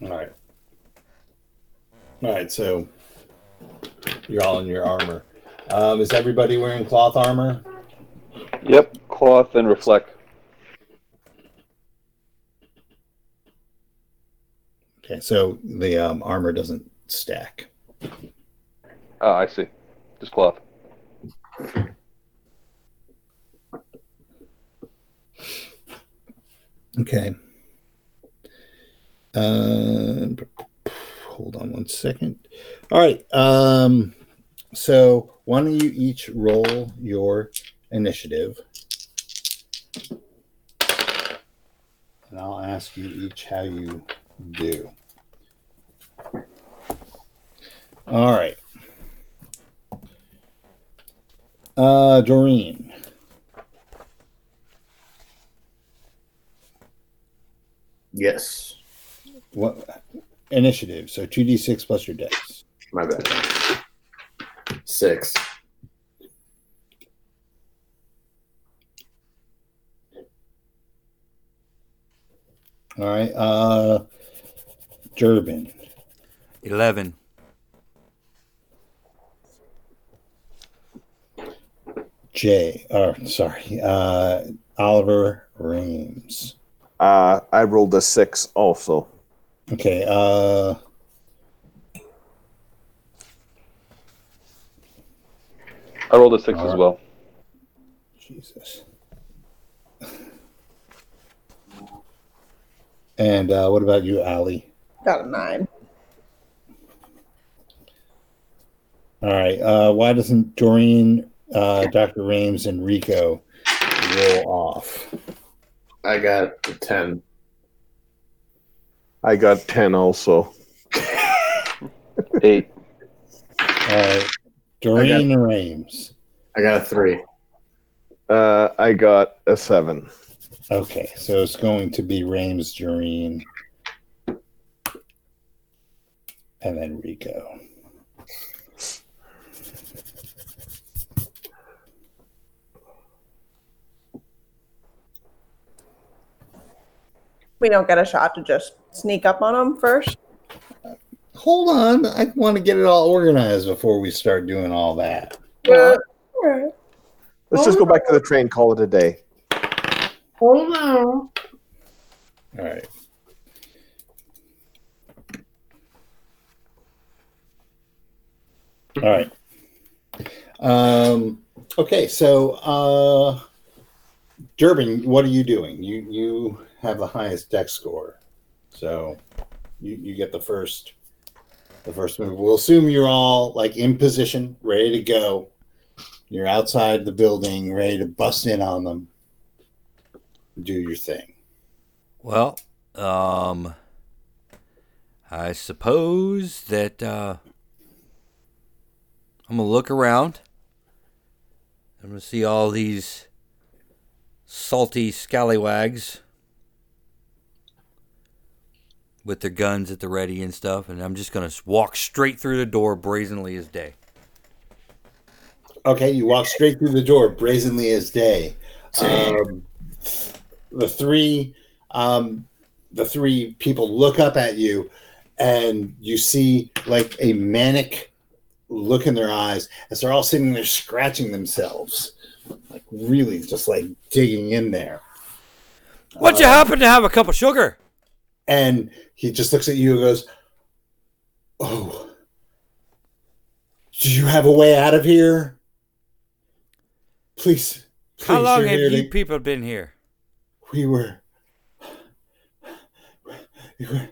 All right. All right, so you're all in your armor. Um, is everybody wearing cloth armor? Yep. Cloth and reflect. Okay, so the um, armor doesn't stack. Oh, I see. Just cloth. Okay. Uh, hold on one second. All right. Um, so why don't you each roll your initiative? And I'll ask you each how you do. All right. Uh, Doreen. Yes. What initiative? So two d six plus your dex. My bad. Six. All right. Uh, Durbin. 11. Jay. Or sorry. Uh, Oliver Rames. Uh, I rolled a six also. Okay. Uh, I rolled a six as well. Jesus. And uh, what about you, Allie? Got a nine. All right. Uh, why doesn't Doreen, uh, Dr. Rames, and Rico roll off? I got a ten. I got ten also. Eight. All right. Doreen and Rames. I got a three. Uh, I got a seven. Okay, so it's going to be Rames, Doreen, and then Rico. We don't get a shot to just sneak up on them first. Hold on, I want to get it all organized before we start doing all that. Yeah. Alright. Let's just go back to the train. Call it a day. Hold on. All right. All right. Um, okay, so uh, Durbin, what are you doing? You you have the highest dex score, so you you get the first the first move. We'll assume you're all like in position, ready to go. You're outside the building, ready to bust in on them. Do your thing. Well, um, I suppose that uh, I'm gonna look around. I'm gonna see all these salty scallywags with their guns at the ready and stuff, and I'm just gonna walk straight through the door brazenly as day. Okay, you walk straight through the door, brazenly as day. Um, the three, um, the three people look up at you, and you see like a manic look in their eyes as they're all sitting there scratching themselves, like really just like digging in there. What you happen to have a cup of sugar? And he just looks at you and goes, "Oh, do you have a way out of here? Please." please How long have you to- people been here? we were, we were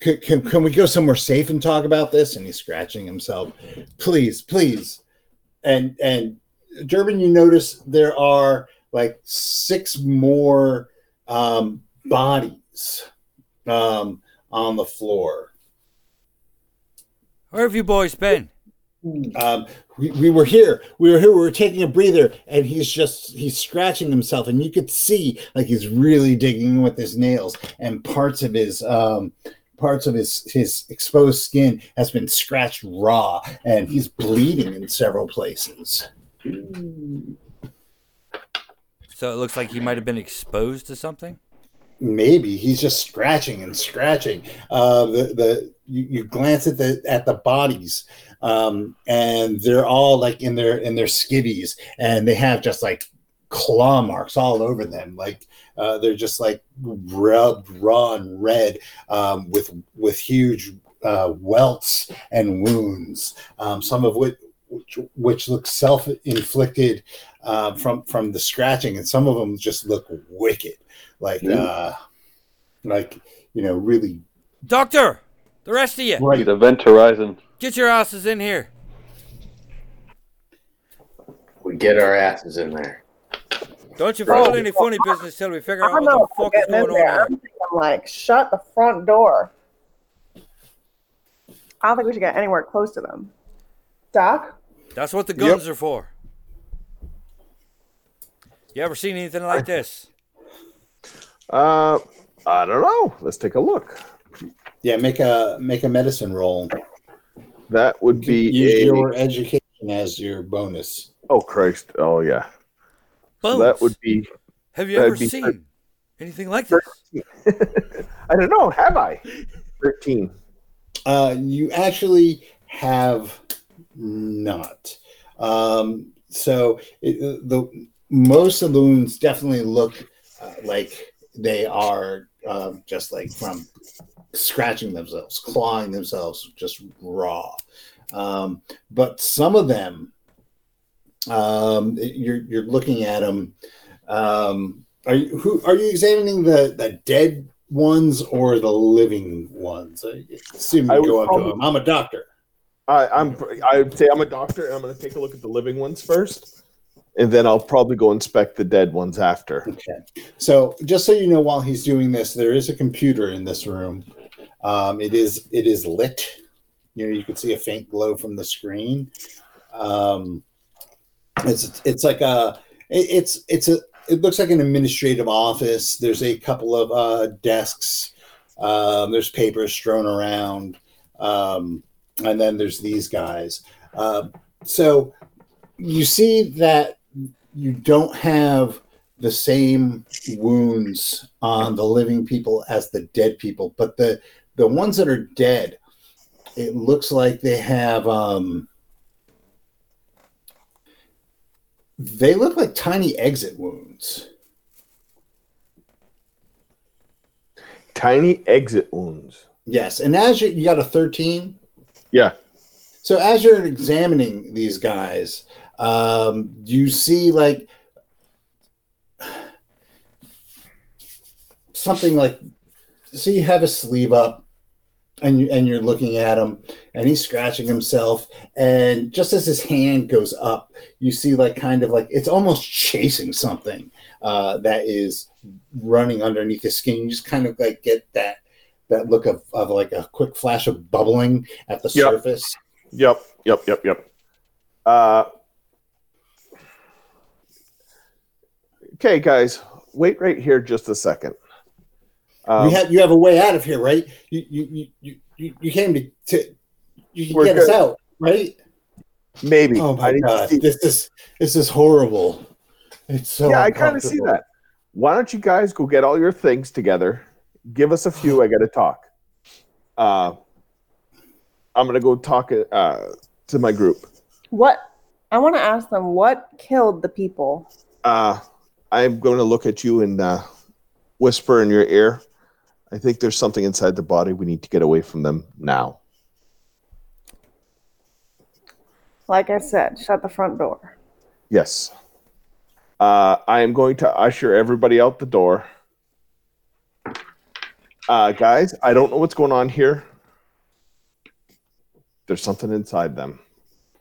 can, can, can we go somewhere safe and talk about this and he's scratching himself please please and and durbin you notice there are like six more um, bodies um, on the floor. Where have you boys been? um, we, we were here. We were here. We were taking a breather and he's just he's scratching himself and you could see like he's really digging with his nails and parts of his um parts of his his exposed skin has been scratched raw and he's bleeding in several places. So it looks like he might have been exposed to something. Maybe he's just scratching and scratching. Uh the the you, you glance at the at the bodies um and they're all like in their in their skivvies and they have just like claw marks all over them. Like uh they're just like rubbed raw and red um with with huge uh welts and wounds um some of which which, which look self-inflicted uh, from from the scratching and some of them just look wicked like Yeah. uh like you know, really Doctor, the rest of you, bright. The Event Horizon. get your asses in here. We get our asses in there. Don't you fool any funny business till we figure I out don't what the fuck is getting in going there. on I'm like, shut the front door. I don't think we should get anywhere close to them. Doc? That's what the guns are for. You ever seen anything like this? Uh, I don't know. Let's take a look. Yeah, make a make a medicine roll. That would be Use a. your education as your bonus. Oh Christ! Oh yeah. So that would be. Have you ever seen thir- anything like this? I don't know. Have I? Thirteen. Uh, you actually have not. Um, so it, the most of the wounds definitely look uh, like they are um, just like from scratching themselves, clawing themselves, just raw. Um, but some of them, um, you're you're looking at them. Um, are you who are you examining the the dead ones or the living ones? I assume I you would go up to probably- them. I'm a doctor. I, I'm. I'd say I'm a doctor, and I'm going to take a look at the living ones first, and then I'll probably go inspect the dead ones after. Okay. So just so you know, while he's doing this, there is a computer in this room. Um, it is it is lit. You know, you can see a faint glow from the screen. Um, it's it's like a it- it's it's a it looks like an administrative office. There's a couple of uh, desks. Um, there's papers strewn around, um, and then there's these guys. Um so you see that you don't have the same wounds on the living people as the dead people, but the the ones that are dead, it looks like they have um they look like tiny exit wounds. Tiny exit wounds. Yes, and as you, you got a 13, Yeah. so as you're examining these guys, um, you see like something like so you have a sleeve up and you and you're looking at him and he's scratching himself and just as his hand goes up you see like kind of like it's almost chasing something uh, that is running underneath his skin you just kind of like get that that look of, of like a quick flash of bubbling at the Yep. surface Yep. Yep. Yep. Yep. Uh. Okay, guys, wait right here just a second. Um, you have you have a way out of here, right? You you you you, you, you came to, to you can We're get us out, right? maybe. Oh my need god, see- this is this is horrible. It's so yeah, I kind of see that. Why don't you guys go get all your things together? Give us a few. I got to talk. Uh, I'm gonna go talk uh, to my group. What? I want to ask them what killed the people. Uh, I'm going to look at you and uh, whisper in your ear. I think there's something inside the body. We need to get away from them now. Like I said, shut the front door. Yes. Uh, I am going to usher everybody out the door. Uh, guys, I don't know what's going on here. There's something inside them.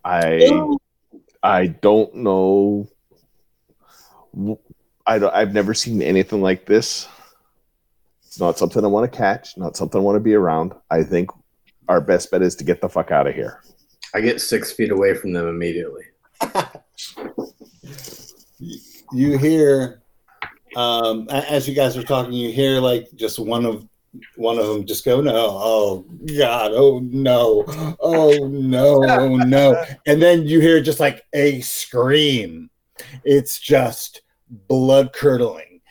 I I don't know. I don't, I've never seen anything like this. It's not something I want to catch. Not something I want to be around. I think our best bet is to get the fuck out of here. I get six feet away from them immediately. You hear um as you guys are talking, you hear like just one of one of them just go, no, oh God, oh no, oh no, oh no. And then you hear just like a scream. It's just blood curdling.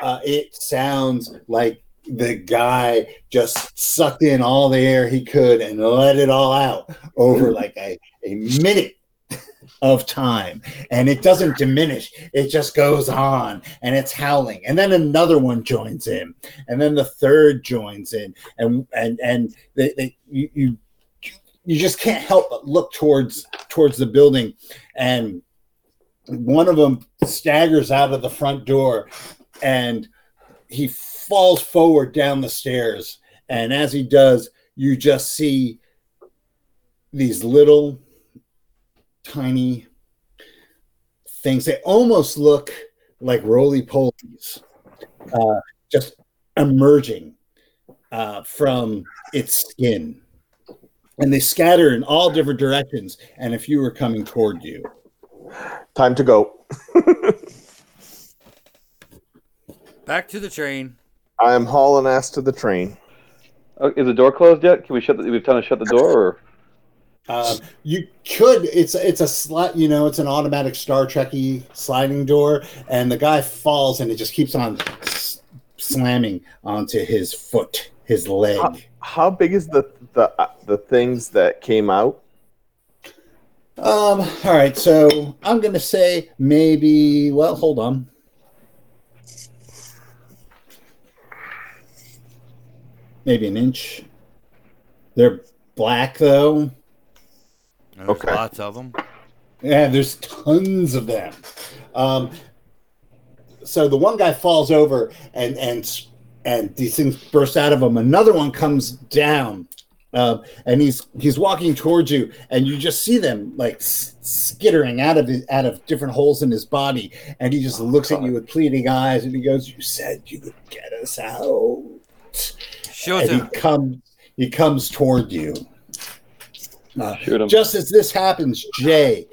Uh, it sounds like the guy just sucked in all the air he could and let it all out over like a, a minute of time. And it doesn't diminish, it just goes on and it's howling. And then another one joins in, and then the third joins in, and and and they, they you, you you just can't help but look towards towards the building and one of them staggers out of the front door and he falls forward down the stairs. And as he does, you just see these little tiny things. They almost look like roly polies, uh, just emerging uh, from its skin. And they scatter in all different directions. And if you were coming toward you, Time to go. Back to the train. I am hauling ass to the train. Oh, is the door closed yet? Can we shut? The, we've time to shut the door, or Um, you could. It's it's a slot. You know, it's an automatic Star Trekky sliding door, and the guy falls, and it just keeps on s- slamming onto his foot, his leg. Uh, How big is the the uh, the things that came out? Um. All right. So I'm gonna say maybe. Well, hold on. Maybe an inch. They're black though. There's Okay. lots of them. Yeah, there's tons of them. Um, so the one guy falls over, and and and these things burst out of him. Another one comes down, um, and he's he's walking towards you, and you just see them like s- skittering out of his, out of different holes in his body, and he just looks at you with pleading eyes, and he goes, "You said you would get us out." Shoot and he comes he comes toward you. Uh, shoot him? just as this happens, Jay,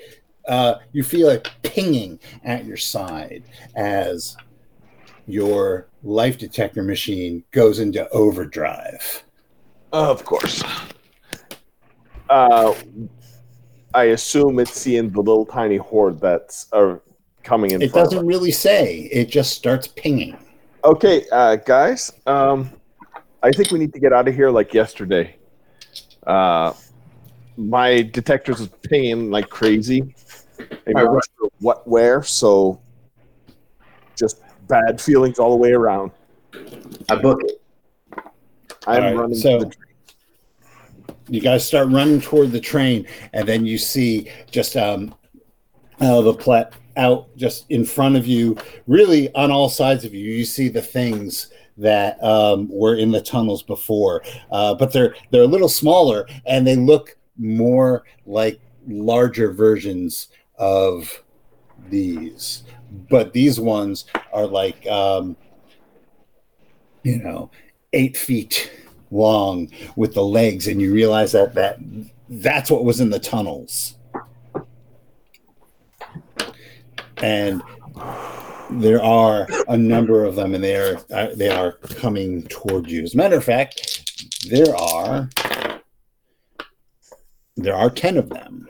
uh, you feel a pinging at your side as your life detector machine goes into overdrive. Of course. Uh, I assume it's seeing the little tiny horde that's uh, coming in It front doesn't really say, it just starts pinging. Okay, uh, guys, um, I think we need to get out of here like yesterday. Uh, my detectors was pinging like crazy. And All I'm not sure what where, so just bad feelings all the way around. I book it. I'm right, running so- the train. you guys start running toward the train and then you see just um uh, the plat out just in front of you really on all sides of you you see the things that um, were in the tunnels before uh, but they're they're a little smaller and they look more like larger versions of these but these ones are like um, you know eight feet long with the legs and you realize that that that's what was in the tunnels. And there are a number of them and they are uh, they are coming toward you. As a matter of fact there are there are 10 of them.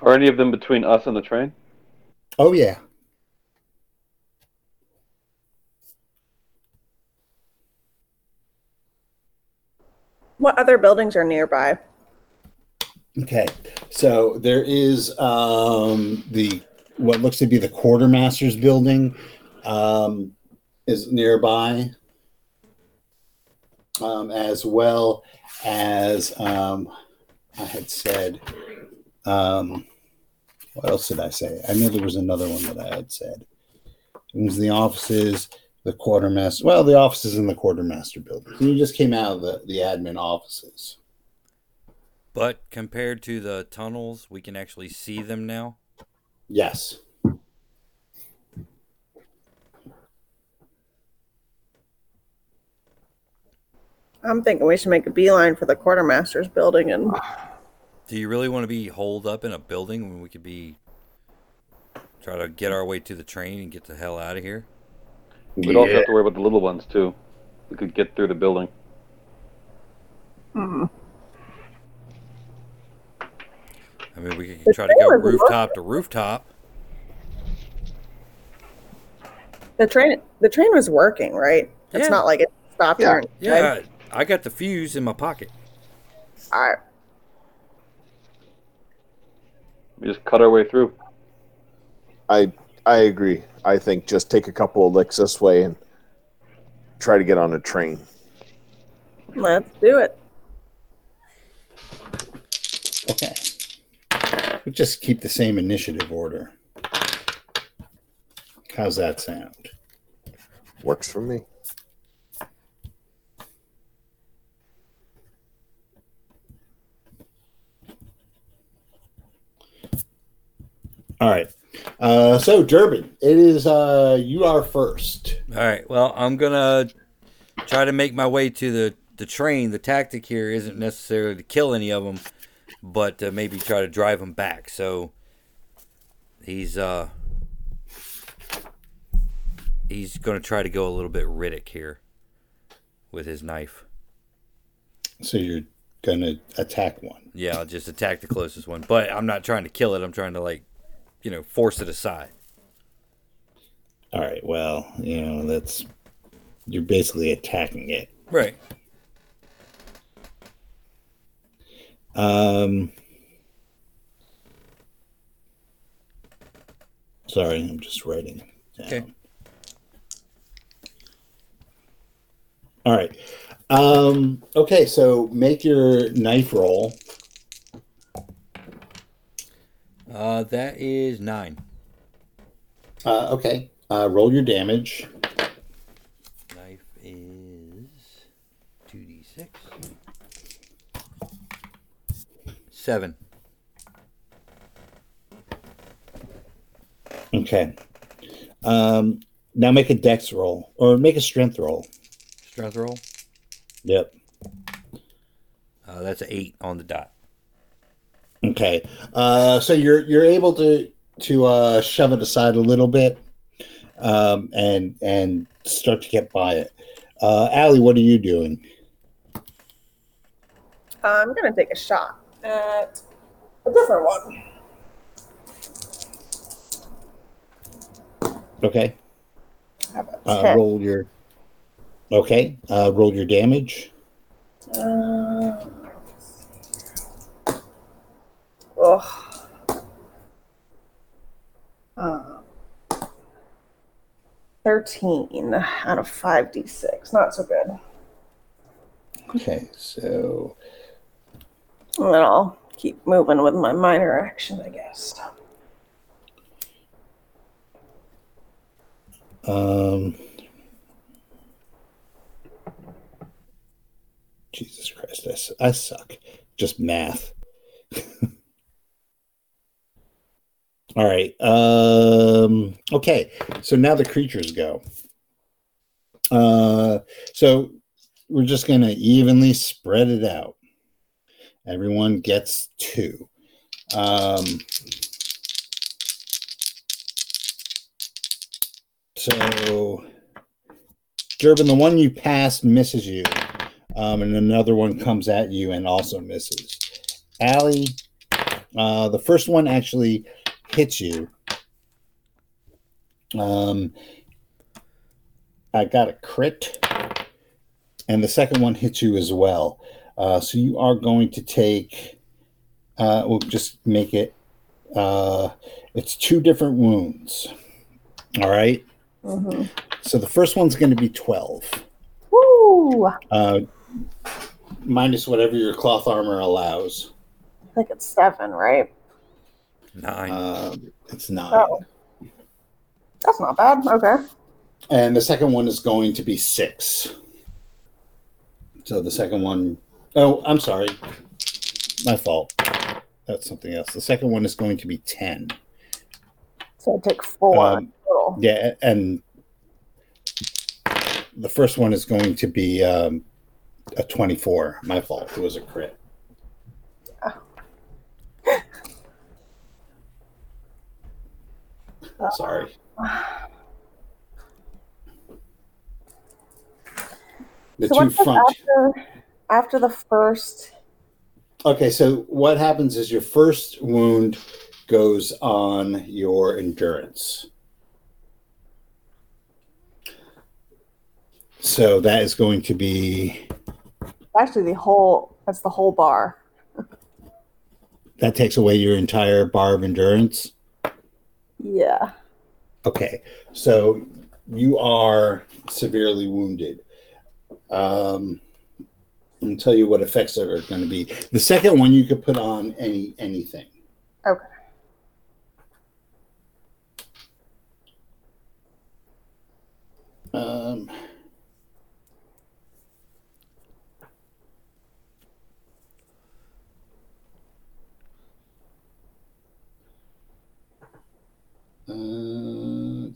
Are any of them between us and the train? Oh yeah What other buildings are nearby? Okay, so there is um, the what looks to be the quartermaster's building um, is nearby, um, as well as um, I had said. Um, what else did I say? I knew there was another one that I had said. It was the offices, the quartermaster. Well, the offices in the quartermaster building. You just came out of the, the admin offices. But compared to the tunnels, we can actually see them now. Yes. I'm thinking we should make a beeline for the quartermaster's building and Do you really want to be holed up in a building when we could be try to get our way to the train and get the hell out of here? We'd also have to worry about the little ones too. We could get through the building. hmm, I mean, we could The try to go train was rooftop to rooftop. the train the train was working, right? It's Yeah. not like it stopped Yeah. or anything. Yeah, I got the fuse in my pocket. All right. We just cut our way through. I I agree. I think just take a couple of licks this way and try to get on a train. Let's do it. Okay. We'll just keep the same initiative order. How's that sound? Works for me. All right. Uh, so, Durbin, it is uh, you are first. All right. Well, I'm gonna try to make my way to the the train. The tactic here isn't necessarily to kill any of them, but to maybe try to drive them back. So he's uh he's gonna try to go a little bit Riddick here with his knife. So you're gonna attack one. Yeah, I'll just attack the closest one, but I'm not trying to kill it. I'm trying to like, you know, force it aside. All right. Well, you know that's you're basically attacking it. Right. Um. Sorry, I'm just writing. Okay. All right. Um, okay, so make your knife roll. Uh, that is nine. Uh, okay. Uh, roll your damage. Knife is two d six. Seven. Okay. Um, now make a dex roll or make a strength roll. Strength roll. Yep. Uh, that's an eight on the dot. Okay. Uh, so you're you're able to to uh, shove it aside a little bit, um, and and start to get by it. Uh, Allie, what are you doing? I'm gonna take a shot at a different one. Okay. How about Uh, roll your. Okay. Uh, roll your damage. Uh, ugh. Uh, 13 out of 5d6. Not so good. Okay. So And then I'll keep moving with my minor action, I guess. Um, Jesus Christ, I, I suck. Just math. All right. Um, okay. So now the creatures go. Uh, so we're just going to evenly spread it out. Everyone gets two. Um, So, Durbin, the one you passed misses you, um, and another one comes at you and also misses. Allie, uh, the first one actually hits you. Um, I got a crit, and the second one hits you as well. Uh, so you are going to take. Uh, we'll just make it. Uh, it's two different wounds. All right. Mm-hmm. So the first one's going to be 12, Woo! Uh, minus whatever your cloth armor allows. I think it's seven, right? Nine. Um, it's nine. Oh. That's not bad. Okay. And the second one is going to be six. So the second one, oh, I'm sorry. My fault. That's something else. The second one is going to be 10. So I take four Um, total. Yeah, and the first one is going to be um, a 24. My fault. It was a crit. Sorry. The so two what's front. after, after the first? Okay, so what happens is your first wound goes on your endurance. So that is going to be Actually, the whole. That's the whole bar. that takes away your entire bar of endurance. Yeah. Okay, so you are severely wounded. Um, I'm tell you what effects are going to be. The second one you could put on any anything. Okay. Um, Uh,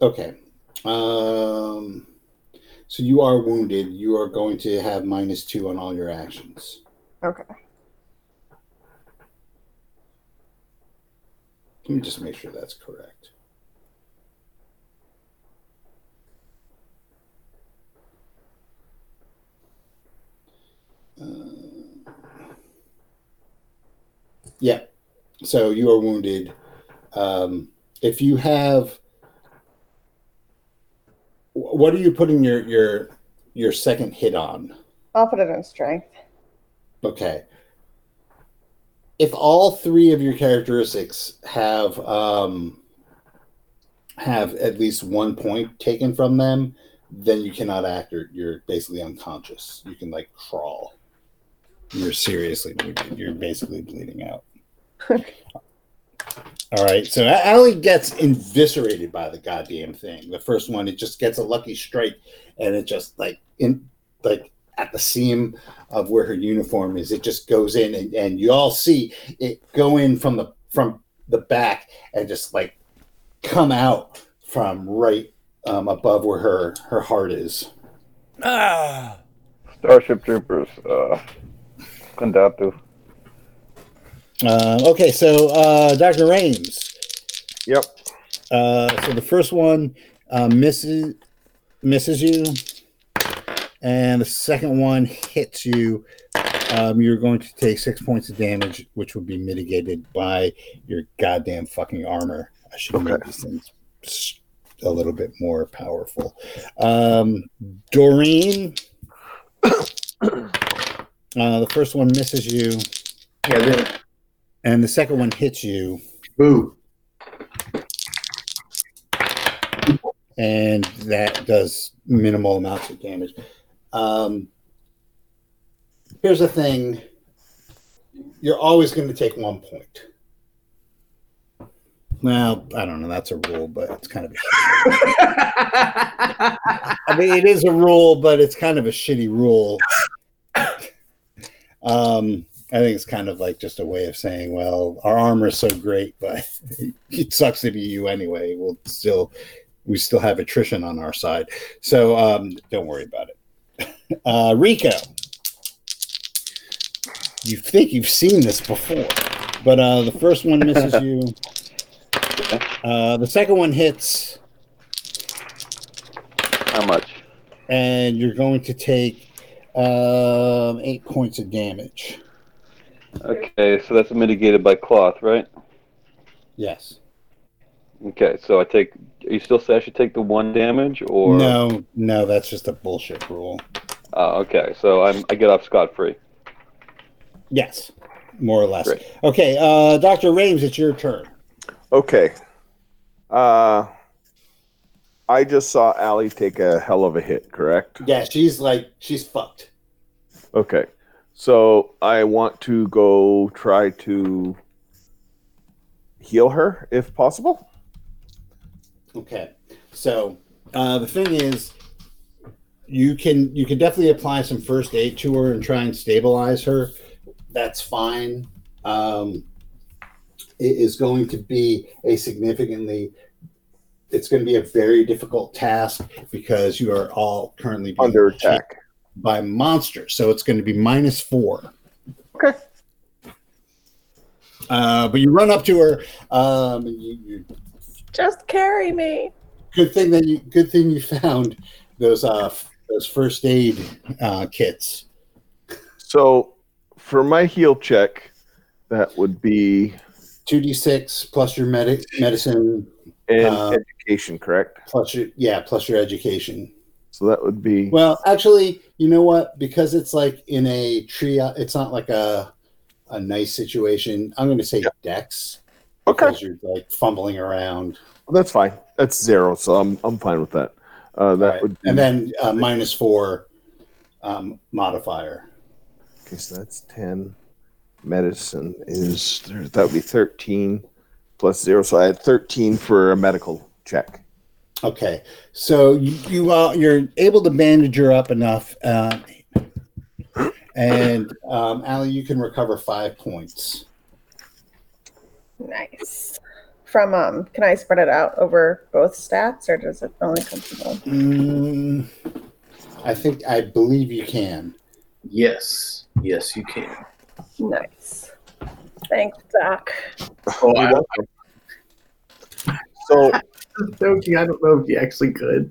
okay. Um, so you are wounded. You are going to have minus two on all your actions. Okay. Let me just make sure that's correct. Uh, yeah. So you are wounded. Um, if you have, what are you putting your your your second hit on? I'll put it in strength. Okay. If all three of your characteristics have um, have at least one point taken from them, then you cannot act. Or you're basically unconscious. You can like crawl. You're seriously wounded. You're basically bleeding out. All right, so A- Allie gets eviscerated by the goddamn thing. The first one, it just gets a lucky strike, and it just like in like at the seam of where her uniform is. It just goes in, and, and you all see it go in from the from the back and just like come out from right um, above where her her heart is. Ah! Starship Troopers. Uh, Kondatu. Uh, okay, so uh, Dr. Rames. Yep. Uh, so the first one uh, misses misses you, and the second one hits you. Um, you're going to take six points of damage, which would be mitigated by your goddamn fucking armor. I should have made these things a little bit more powerful. Um, Doreen. Uh, the first one misses you, Yeah, then, and the second one hits you. boo. and that does minimal amounts of damage. Um, here's the thing: you're always going to take one point. Well, I don't know. That's a rule, but it's kind of. A I mean, it is a rule, but it's kind of a shitty rule. Um, I think it's kind of like just a way of saying, well, our armor is so great, but it sucks to be you anyway. We'll still we still have attrition on our side. So um, don't worry about it. Uh, Rico, you think you've seen this before, but uh, the first one misses you. Uh, the second one hits, How much? and you're going to take um, eight points of damage. Okay, so that's mitigated by cloth, right? Yes. Okay, so I take. Are you still say I should take the one damage, or No, no, that's just a bullshit rule. Oh, okay, so I'm I get off scot free. Yes, more or less. Great. Okay, uh, Dr. Rames, it's your turn. Okay. Uh, I just saw Allie take a hell of a hit, correct? Yeah, she's like, she's fucked. Okay. So I want to go try to heal her if possible. Okay, so uh, the thing is, you can you can definitely apply some first aid to her and try and stabilize her. That's fine. Um, it is going to be a significantly. It's going to be a very difficult task because you are all currently being Under attack. by monsters. So it's going to be minus four. Okay. Uh, but you run up to her. Um, and you, you Just carry me. good thing that you good thing you found those uh f- those first aid uh kits So for my heal check, that would be 2d6 plus your medic medicine in Uh, education, correct? plus your yeah plus your education So that would be well actually you know what because it's like in a tree it's not like a a nice situation i'm going to say dex okay. because you're like fumbling around That's fine. That's zero, so I'm I'm fine with that. Uh, that Right. would be, and then uh, minus four um, modifier okay. So that's ten. Medicine is that would be thirteen plus zero. So I had thirteen for a medical check. Okay, so you, you uh, you're able to bandage her up enough, uh, and um, Allie, you can recover five points. Nice. from um can I spread it out over both stats or does it only come from one? Mm, I think I believe you can. Yes, yes, you can. Nice. Thanks, Doc. Oh, You're I, welcome. So I'm joking. I don't know if you actually could.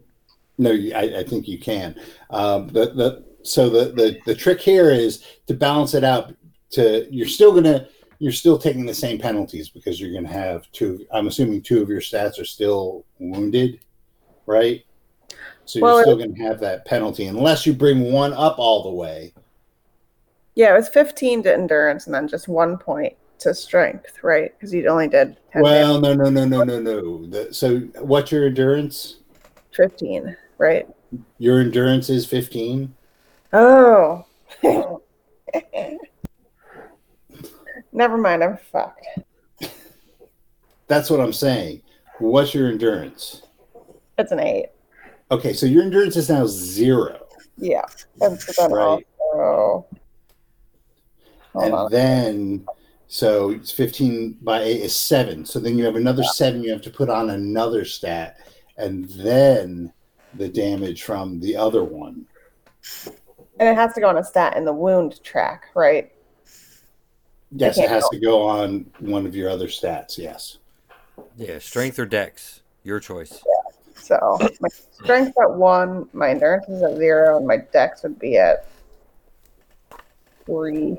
No, I, I think you can. Um, the, the so the, the the trick here is to balance it out. To you're still gonna you're still taking the same penalties because you're gonna have two. I'm assuming two of your stats are still wounded, right? So you're Well, still gonna have that penalty unless you bring one up all the way. Yeah, it was 15 to endurance and then just one point to strength, right? Because you only did 10 Well, no, no, no, no, no, no. The, so what's your endurance? 15, right? Your endurance is 15. Oh. Never mind, I'm fucked. That's what I'm saying. What's your endurance? It's an 8. Okay, so your endurance is now zero. Yeah. And Right. also. And then so it's 15 by 8 is 7 so then you have another 7 you have to put on another stat and then the damage from the other one And it has to go on a stat in the wound track, right? yes it has go. to go on one of your other stats yes Yeah, strength or dex, your choice. So my strength at one, my endurance is at zero, and my dex would be at three.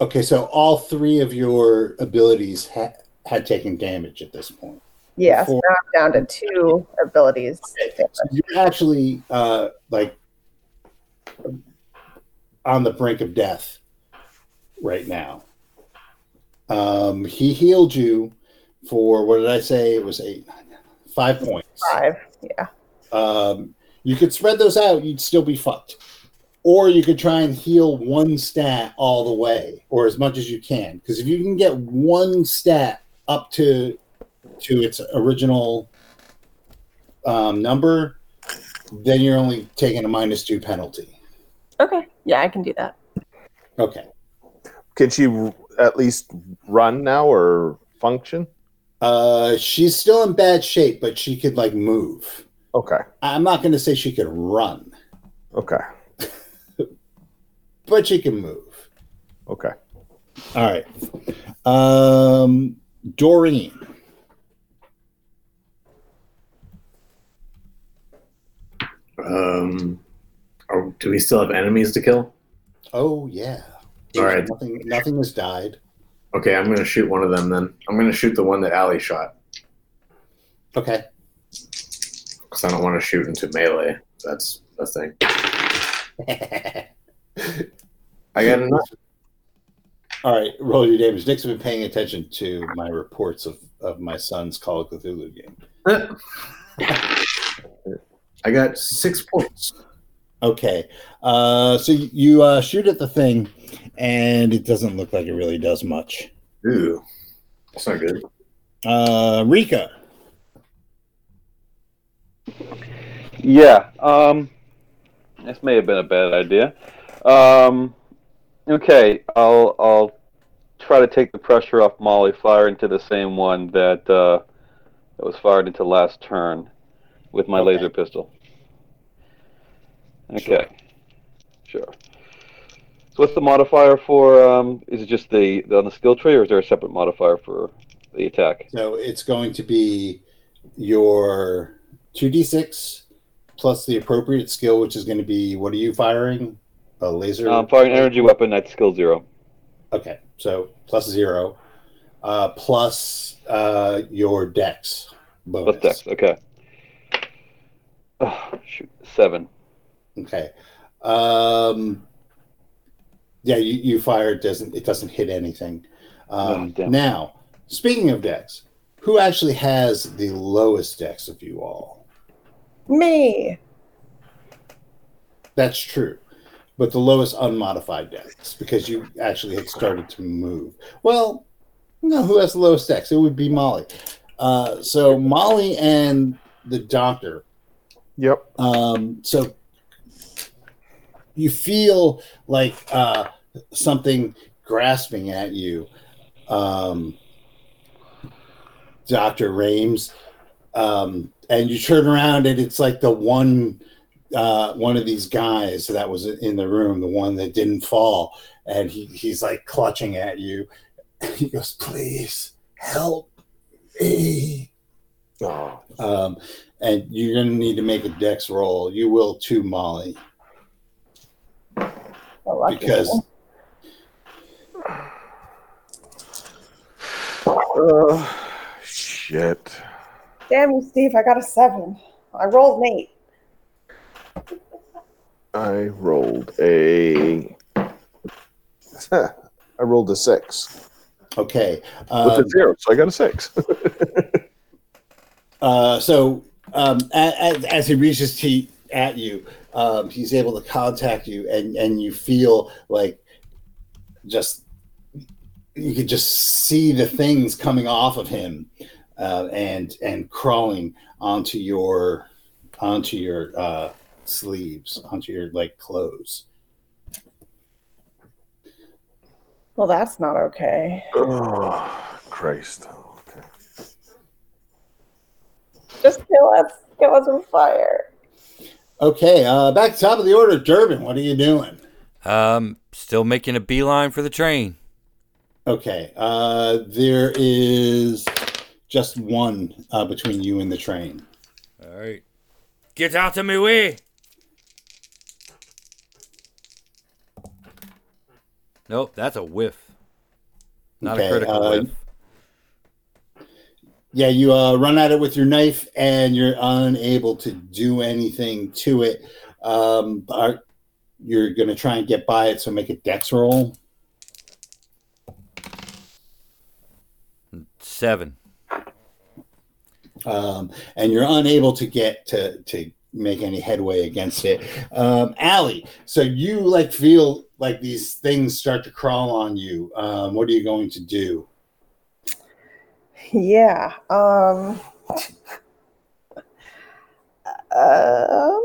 Okay so all three of your abilities ha- had taken damage at this point so Four. now I'm down to two abilities. So you're actually uh, like on the brink of death right now. Um, he healed you for what did I say? It was eight, five points. Five. Yeah. Um, you could spread those out; you'd still be fucked. Or you could try and heal one stat all the way, or as much as you can. Because if you can get one stat up to to its original um, number, then you're only taking a minus two penalty. Okay. Yeah, I can do that. Okay. can she at least run now or function? Uh, she's still in bad shape, but she could like move. Okay. I'm not going to say she could run, Okay. But she can move. Okay. All right. Um, Doreen. Um, or do we still have enemies to kill? Oh yeah. All right. Nothing. Nothing has died. Okay, I'm gonna shoot one of them then. I'm gonna shoot the one that Allie shot Okay. because I don't want to shoot into melee. That's the thing. I got enough. All right. Roll your damage. Nick's been paying attention to my reports of, of my son's Call of Cthulhu game. I got six points. Okay. Uh, so you- you uh, shoot at the thing, and it doesn't look like it really does much. Ooh, that's not good. Uh, Rico. Yeah. Um, this may have been a bad idea. Um, okay, I'll I'll try to take the pressure off Molly. Fire into the same one that uh, that was fired into last turn with my Okay. laser pistol. Okay. Sure. So what's the modifier for? Um, is it just the, the on the skill tree, or is there a separate modifier for the attack? So it's going to be your 2d6 plus the appropriate skill, which is going to be what are you firing? A laser? Um, firing energy weapon at skill zero. Okay, so plus zero, uh, plus uh, your dex bonus. Plus dex. Okay. Oh, shoot, seven. Okay. Um, yeah, you, you fire it doesn't it doesn't hit anything. Oh, Um, damn. now, speaking of dex, who actually has the lowest dex of you all? Me. That's true, but the lowest unmodified dex because you actually had started to move. Well, no, who has the lowest dex? It would be Molly. Uh, so Molly and the doctor Yep. Um, so you feel like uh, something grasping at you. Um, Dr. Rames. Um, and you turn around and it's like the one uh, one of these guys that was in the room, the one that didn't fall, and he, he's like clutching at you. He goes, "Please help me." Oh, Um, and you're going to need to make a dex roll. You will too, Molly, Oh, lucky because me. uh, shit. Damn you, Steve! I got a seven. I rolled an eight. I rolled a. I rolled a six okay. with Um, a zero, so I got a six. Uh, so um, as, as he reaches to, at you, um, he's able to contact you, and and you feel like just you could just see the things coming off of him uh, and and crawling onto your onto your uh, sleeves, onto your like clothes. Well, that's not okay. oh, Christ. Okay. Just kill us. Kill us with fire. Okay, uh, back to top of the order, Durbin. What are you doing? Um, still making a beeline for the train. Okay, uh, there is just one uh, between you and the train. All right. Get out of my way. Nope, that's a whiff. Not Okay, a critical uh, whiff. Yeah, you uh, run at it with your knife, and you're unable to do anything to it. Um, are, you're going to try and get by it, so make a dex roll. Seven. um, and you're unable to get to to make any headway against it. Um, Allie, so you like feel like these things start to crawl on you. Um, what are you going to do? Yeah. Um. Um.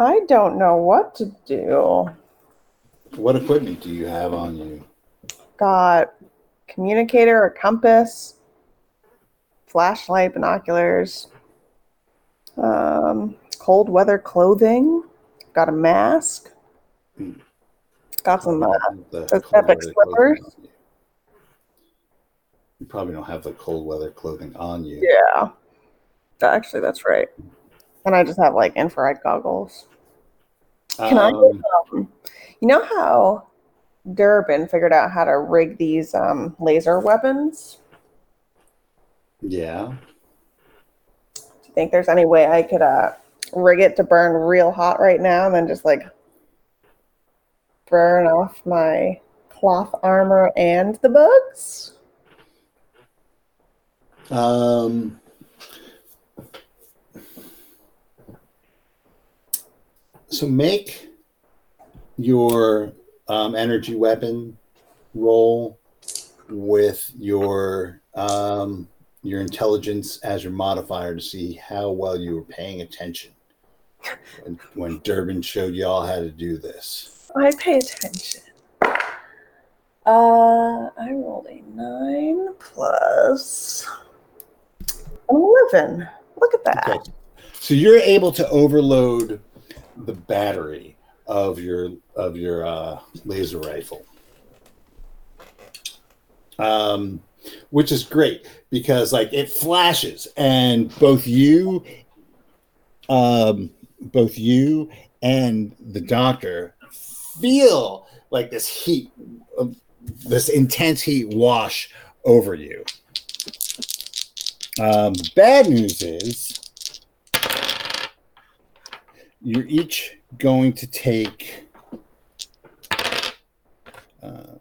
I don't know what to do. What equipment do you have on you? Got communicator, a compass, flashlight, binoculars, um, cold weather clothing. Got a mask. Got some. Uh, epic slippers? you. You probably don't have the cold weather clothing on you. yeah. Actually, that's right. And I just have like infrared goggles. Can I Um, Um, you know how Durbin figured out how to rig these um, laser weapons? yeah. Do you think there's any way I could uh, rig it to burn real hot right now and then just like burn off my cloth armor and the bugs? Um, so make your um, energy weapon roll with your um, your intelligence as your modifier to see how well you were paying attention when, when Durbin showed y'all how to do this. I pay attention. Uh, I rolled a nine plus an eleven. Look at that. Okay. So you're able to overload the battery of your of your uh, laser rifle, um, which is great because like it flashes, and both you, um, both you and the doctor feel like this heat, of this intense heat wash over you. Um, bad news is you're each going to take uh,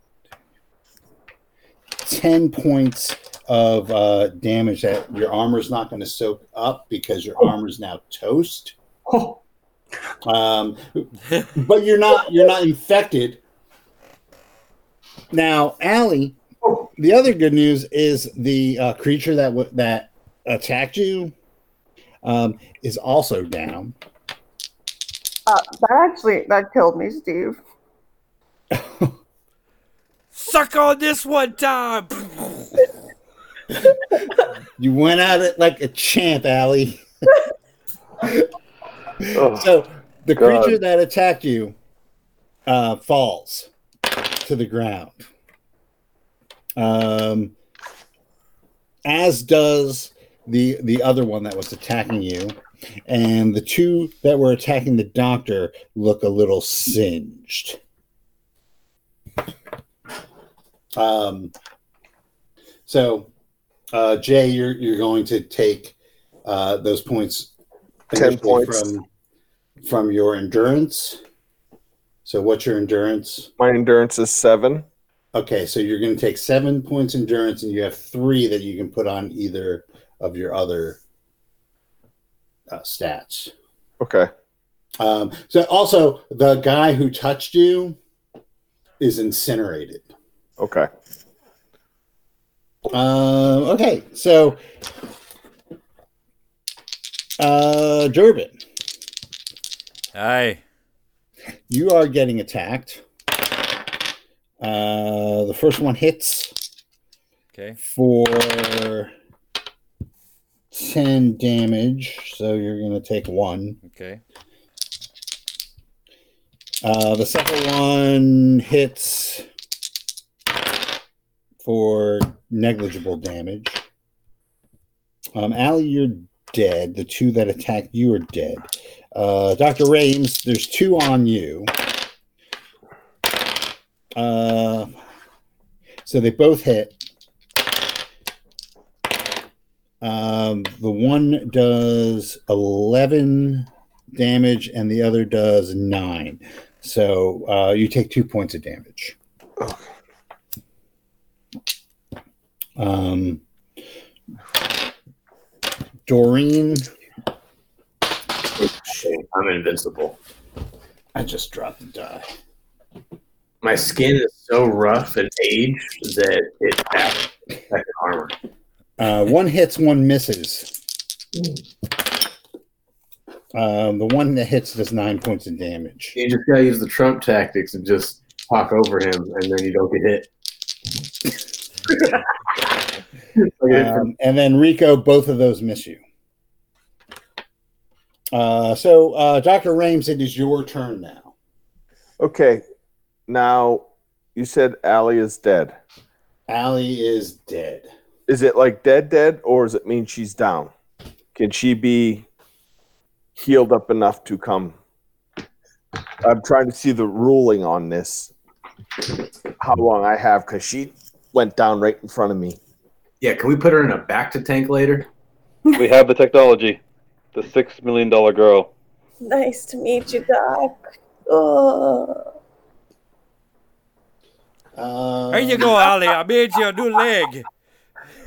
10 points of uh, damage that your armor is not going to soak up because your armor is now toast. Um, but you're not you're not infected. Now, Allie, the other good news is the uh, creature that w- that attacked you um, is also down. Uh, that actually that killed me, Steve. Suck on this one time. You went at it like a champ, Allie. Oh, So the God. creature that attacked you uh, falls to the ground. Um, as does the the other one that was attacking you, and the two that were attacking the doctor look a little singed. Um, so, uh, Jay, you're you're going to take uh, those points. 10 points. from from your endurance. So, what's your endurance? My endurance is seven. Okay, so you're going to take seven points endurance, and you have three that you can put on either of your other uh, stats. Okay. Um, so, also, the guy who touched you is incinerated. Okay. Um, okay, so uh, Durbin, Hi. you are getting attacked. Uh, the first one hits Okay. for 10 damage, so you're going to take one. Okay. Uh, the second one hits for negligible damage. Um, Allie, you're dead. The two that attacked you are dead. Uh, Dr. Rames, there's two on you. Uh, so they both hit. Um, the one does 11 damage and the other does 9. So uh, you take two points of damage. Um, Doreen, I'm invincible. I just dropped the die. My skin is so rough and aged that it has second armor. Uh, one hits, one misses. Um, the one that hits does nine points of damage. You just gotta use the Trump tactics and just talk over him, and then you don't get hit. Okay, Um, and then Rico, both of those miss you. Uh, so, uh, Dr. Rames, it is your turn now. Okay. Now, you said Allie is dead. Allie is dead. Is it like dead, dead, or does it mean she's down? Can she be healed up enough to come? I'm trying to see the ruling on this. How long I have, because she went down right in front of me. Yeah, can we put her in a bacta tank later? we have the technology. The six million dollar girl. Nice to meet you, Doc. Oh. Uh, There you go, Ali. I made you a new leg.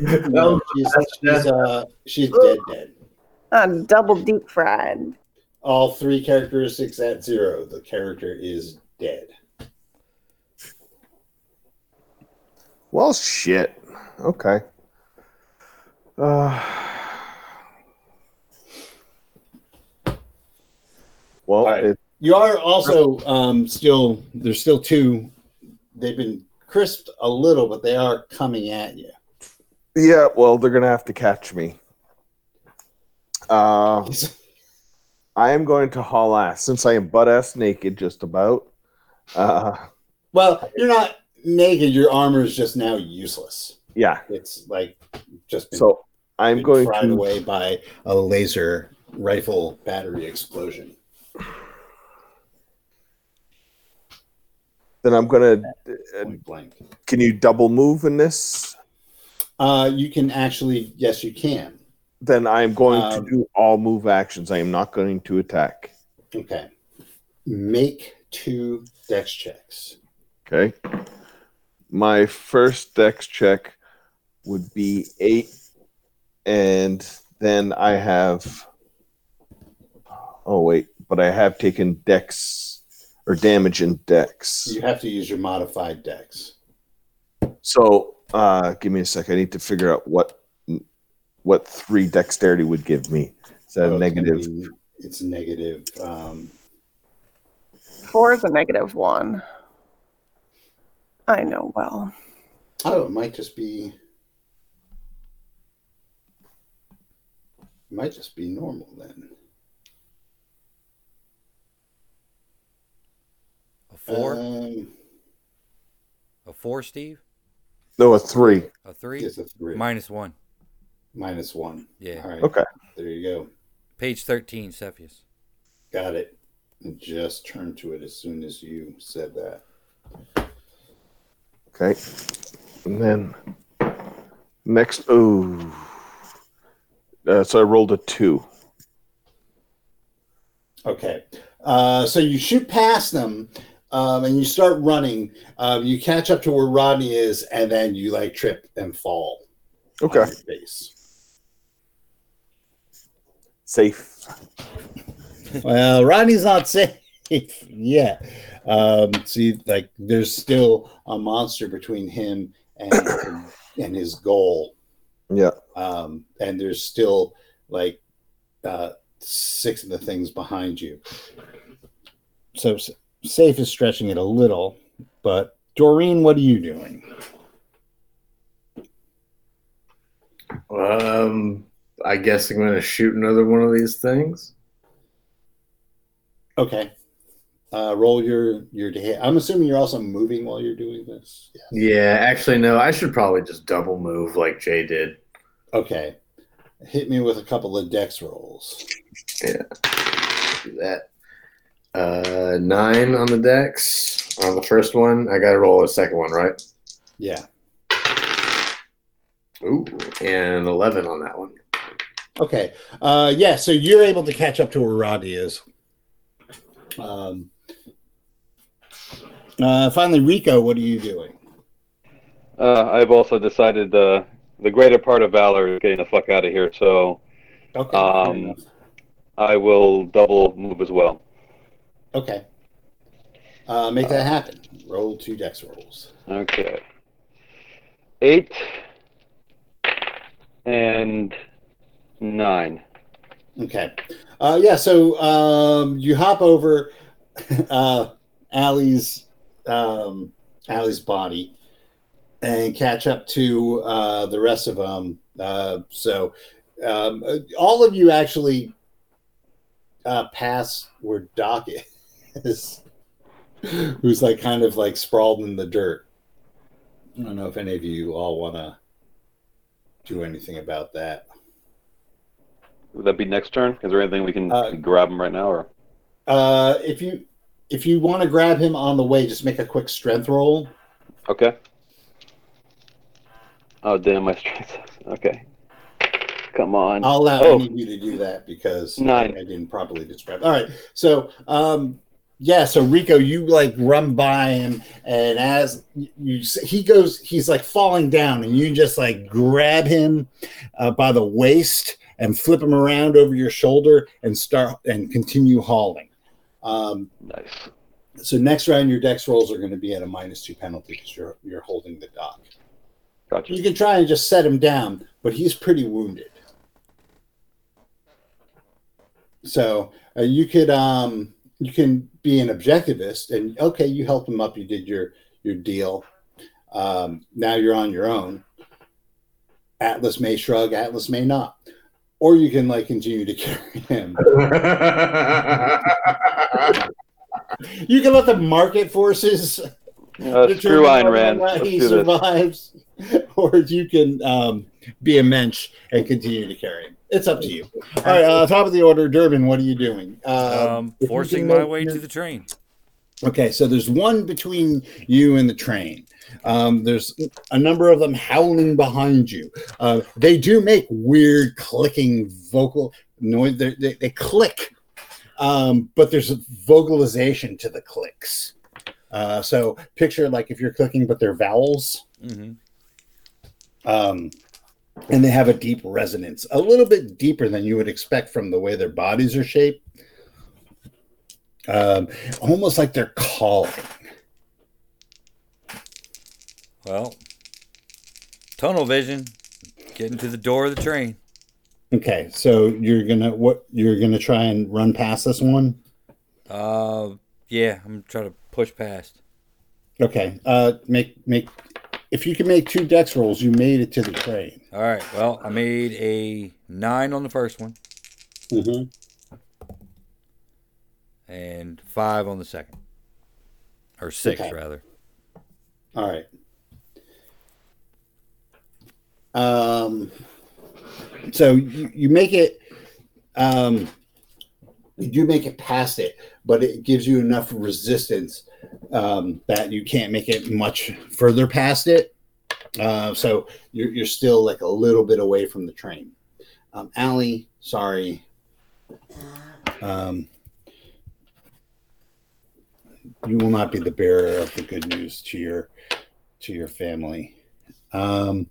No, she's, she's, uh, she's dead, dead. I'm double deep fried. All three characteristics at zero. The character is dead. Well, shit. Okay. Uh, well, Alright. it, You are also um, still, there's still two. They've been crisped a little, but they are coming at you. yeah. Well, they're gonna have to catch me. Uh, I am going to haul ass since I am butt ass naked, just about. Uh, Well, you're not naked. Your armor is just now useless. yeah. It's like just been, So I'm going fried to. away by a laser rifle battery explosion. Then I'm gonna. uh, Point blank. Can you double move in this? Uh, you can actually, yes, you can. Then I am going Um, to do all move actions. I am not going to attack. Okay. Make two dex checks. Okay. My first dex check would be eight, and then I have. Oh wait, but I have taken dex or damage in dex. You have to use your modified dex. So uh, give me a sec. I need to figure out what what three dexterity would give me. Is that So a it's negative? be- It's negative. Um, Four is a negative one. I know well. Oh, it might just be. It might just be normal then. A four? Um, a four, Steve? No, a three. A three? it's a three. Minus one. Minus one. Yeah. All right. Okay. There you go. Page 13, Cepheus. Got it. Just turned to it as soon as you said that. Okay. And then next, oh. Uh, so I rolled a two. Okay. Uh, so you shoot past them um, and you start running. Um, you catch up to where Rodney is, and then you like trip and fall. Okay. face. Safe. Well, Rodney's not safe yet. Um, see, like there's still a monster between him and and his goal. Yeah. Um, and there's still like uh, six of the things behind you. So safe is stretching it a little, but Doreen, what are you doing? Um, I guess I'm going to shoot another one of these things. Okay. Uh, roll your your day. I'm assuming you're also moving while you're doing this. Yeah. Yeah, actually, no. I should probably just double move like Jay did. Okay. Hit me with a couple of dex rolls. Do that. Uh, nine on the dex on the first one. I got to roll a second one, right? Yeah. Ooh, and eleven on that one. Okay. Uh, yeah. So you're able to catch up to where Rodney is. Um, uh, finally, Rico, what are you doing? Uh, I've also decided uh, the greater part of valor is getting the fuck out of here, so Okay. Um. I will double move as well. Okay. Uh, make that happen. Roll two dex rolls. Okay. Eight and nine. Okay. Uh, yeah. So um, you hop over uh, Allie's um, Allie's body and catch up to uh, the rest of them. Uh, so um, all of you actually uh, pass where Doc is, who's like kind of like sprawled in the dirt. I don't know if any of you all want to do anything about that. Would that be next turn? Is there anything we can Uh, grab him right now, or Uh, if you if you want to grab him on the way, just make a quick strength roll. okay? Oh damn, my strength. Okay, come on. I'll allow Oh. any of you to do that because Nine. I didn't properly describe. All right, so um, yeah, so Rico, you like run by him, and as you, he goes, he's like falling down, and you just like grab him uh, by the waist and flip him around over your shoulder and start and continue hauling. Um, Nice. so next round, your dex rolls are going to be at a minus two penalty because you're you're holding the doc. Gotcha. You can try and just set him down, but he's pretty wounded. So uh, you could um you can be an objectivist and okay, you helped him up, you did your your deal. Um, now you're on your own. Atlas may shrug, Atlas may not. Or you can like continue to carry him. You can let the market forces Uh, screw Ayn Rand. he do this. or you can um, be a mensch and continue to carry him. It's up to you. All right, uh, top of the order, Durbin. What are you doing? Uh, Um, you forcing my way to the train. Okay, so there's one between you and the train. Um, there's a number of them howling behind you. Uh, they do make weird clicking vocal noise. They, they, they click, um, but there's a vocalization to the clicks. Uh, so picture like if you're clicking, but they're vowels, hmm um, and they have a deep resonance, a little bit deeper than you would expect from the way their bodies are shaped. Um, almost like they're calling. Well, tunnel vision. Getting to the door of the train. Okay, so you're gonna what you're gonna try and run past this one. Uh, yeah, I'm trying to push past. Okay. Uh, make make. If you can make two dex rolls, you made it to the train. All right. Well, I made a nine on the first one Mm-hmm. and five on the second, or six Okay. rather. All right. Um, so you, you make it, um, you do make it past it, but it gives you enough resistance um, that you can't make it much further past it. Uh, so you're, you're still like a little bit away from the train. Um, Allie, sorry. Um, you will not be the bearer of the good news to your to your family. Um,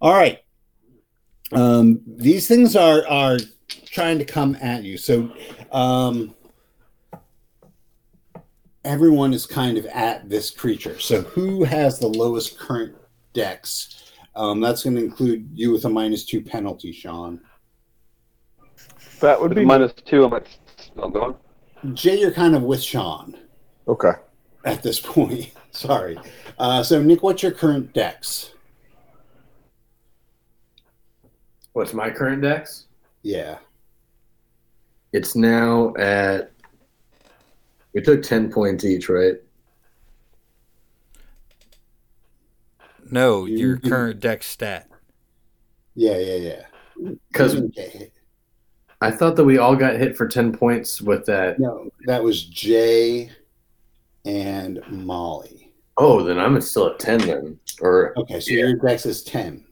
all right. Um, these things are are trying to come at you. So um, everyone is kind of at this creature. So who has the lowest current dex? Um, that's going to include you with a minus two penalty, Sean. That would With be minus two, I'm at. I'm going. Jay, you're kind of with Sean okay. at this point. Sorry. Uh, so Nick, what's your current dex? What's my current dex? Yeah. It's now at. We took ten points each, right? No, your current dex stat. Yeah, yeah, yeah. Because I thought that we all got hit for ten points with that. No, that was Jay and Molly. Oh, then I'm still at ten then. Or Okay, so Yeah. your dex is 10.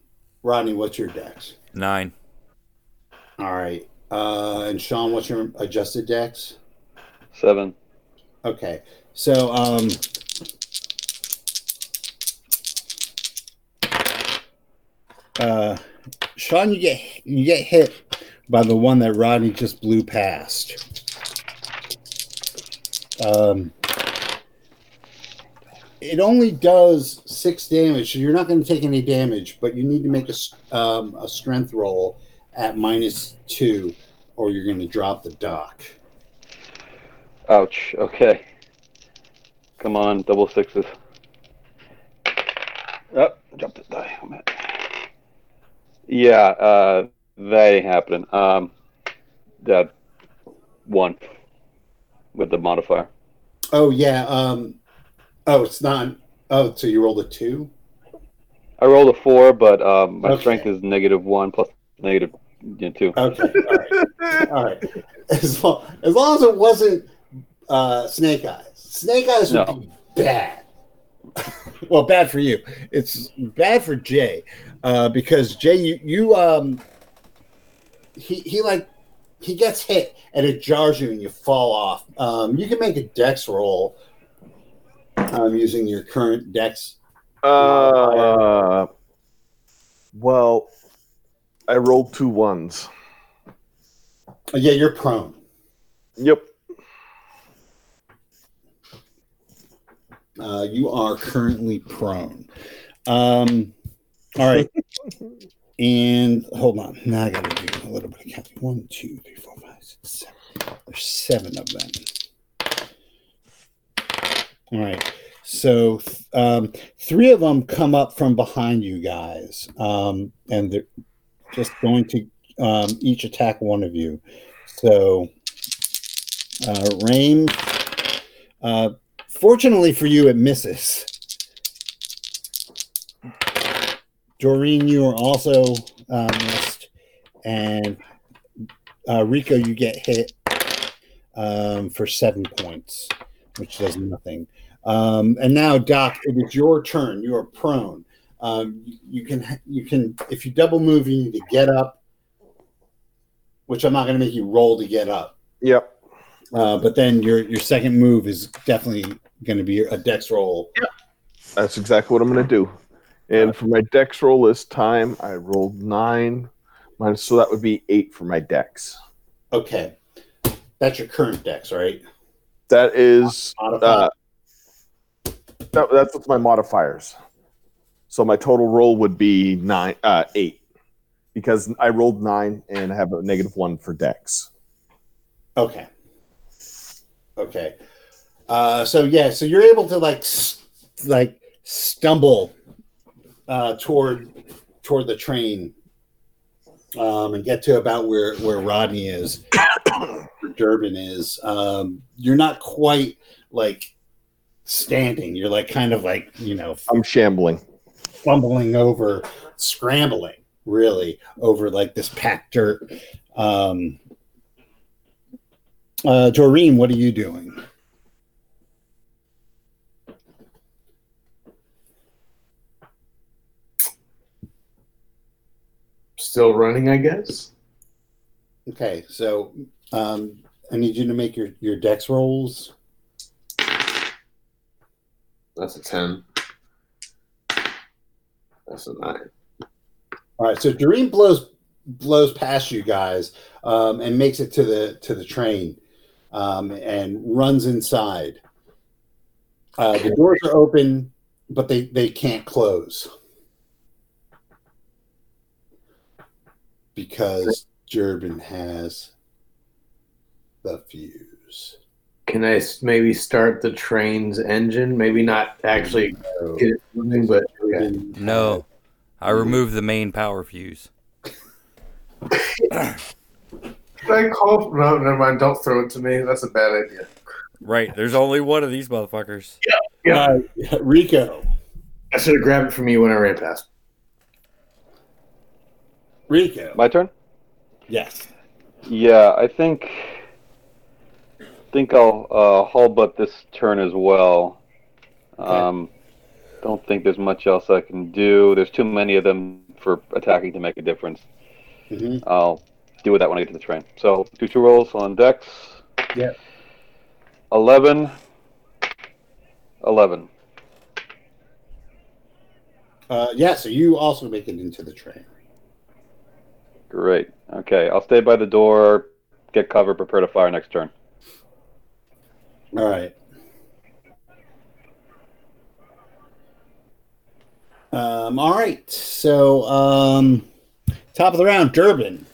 Rodney, what's your dex? Nine. All right. Uh, and Sean, what's your adjusted dex? Seven. Okay. So, um, uh, Sean, you get you get hit by the one that Rodney just blew past. Um, it only does six damage, so you're not going to take any damage, but you need to make a um, a strength roll at minus two, or you're going to drop the doc. Ouch. Okay. Come on, double sixes. Up, oh, drop the die. Yeah, uh, that ain't happening. Um, that one with the modifier. Oh yeah. Um. Oh, it's not. Oh, so you rolled a two. I rolled a four, but um, my Okay. strength is negative one plus negative you know, two. Okay. All right. All right. As long, as long as it wasn't uh, Snake Eyes. Snake Eyes would No. be bad. well, bad for you. It's bad for Jay uh, because Jay, you, you um, he he like he gets hit and it jars you and you fall off. Um, you can make a dex roll um, using your current dex? Uh, well, I rolled two ones. Oh, yeah, you're prone. Yep. Uh, you are currently prone. Um, all right. and hold on. Now I got to do a little bit of counting. One, two, three, four, five, six, seven. There's seven of them. All right. So um, three of them come up from behind you guys, um, and they're just going to um, each attack one of you. So, uh, Rain, uh, fortunately for you, it misses. Doreen, you are also uh, missed, and uh, Rico, you get hit um, for seven points, which does nothing. Um, and now, Doc, it is your turn. You are prone. Um, you- you can, you can, if you double move, you need to get up, which I'm not going to make you roll to get up. Yep. Uh, but then your your second move is definitely going to be a dex roll. Yep. That's exactly what I'm going to do. And for my dex roll this time, I rolled nine. Minus, so that would be eight for my dex. Okay, that's your current dex, right? That is uh, that, that's with my modifiers. So my total roll would be nine, uh, eight, because I rolled nine and I have a negative one for dex. Okay. Okay. Uh, so yeah, so you're able to like s- like stumble uh, toward toward the train um, and get to about where where Rodney is, where Durbin is. Um, you're not quite like standing. You're like kind of like you know I'm shambling. fumbling over, scrambling really over like this packed dirt. Um, uh, Doreen, what are you doing? Still running, I guess. Okay, so um, I need you to make your your dex rolls. That's a ten. That's a nine. All right, so Doreen blows blows past you guys um, and makes it to the to the train um, and runs inside. Uh, the doors are open, but they they can't close because Durbin has the fuse. Can I maybe start the train's engine? Maybe not actually So get it moving, but okay. No, I removed the main power fuse. Can I call? No, never mind. Don't throw it to me. That's a bad idea. Right, there's only one of these motherfuckers. Yeah. Uh, Rico, I should have grabbed it from you when I ran past. Rico, My turn. yes. Yeah, I think think I'll uh, haul butt this turn as well. Um, don't think there's much else I can do. There's too many of them for attacking to make a difference. Mhm. I'll deal with that when I get to the train. So do two rolls on Dex. Yep. 11. 11. Uh, yeah, so you also make it into the train. Great. Okay, I'll stay by the door, get cover, prepare to fire next turn. All right. Um, all right. So, um, top of the round, Durbin.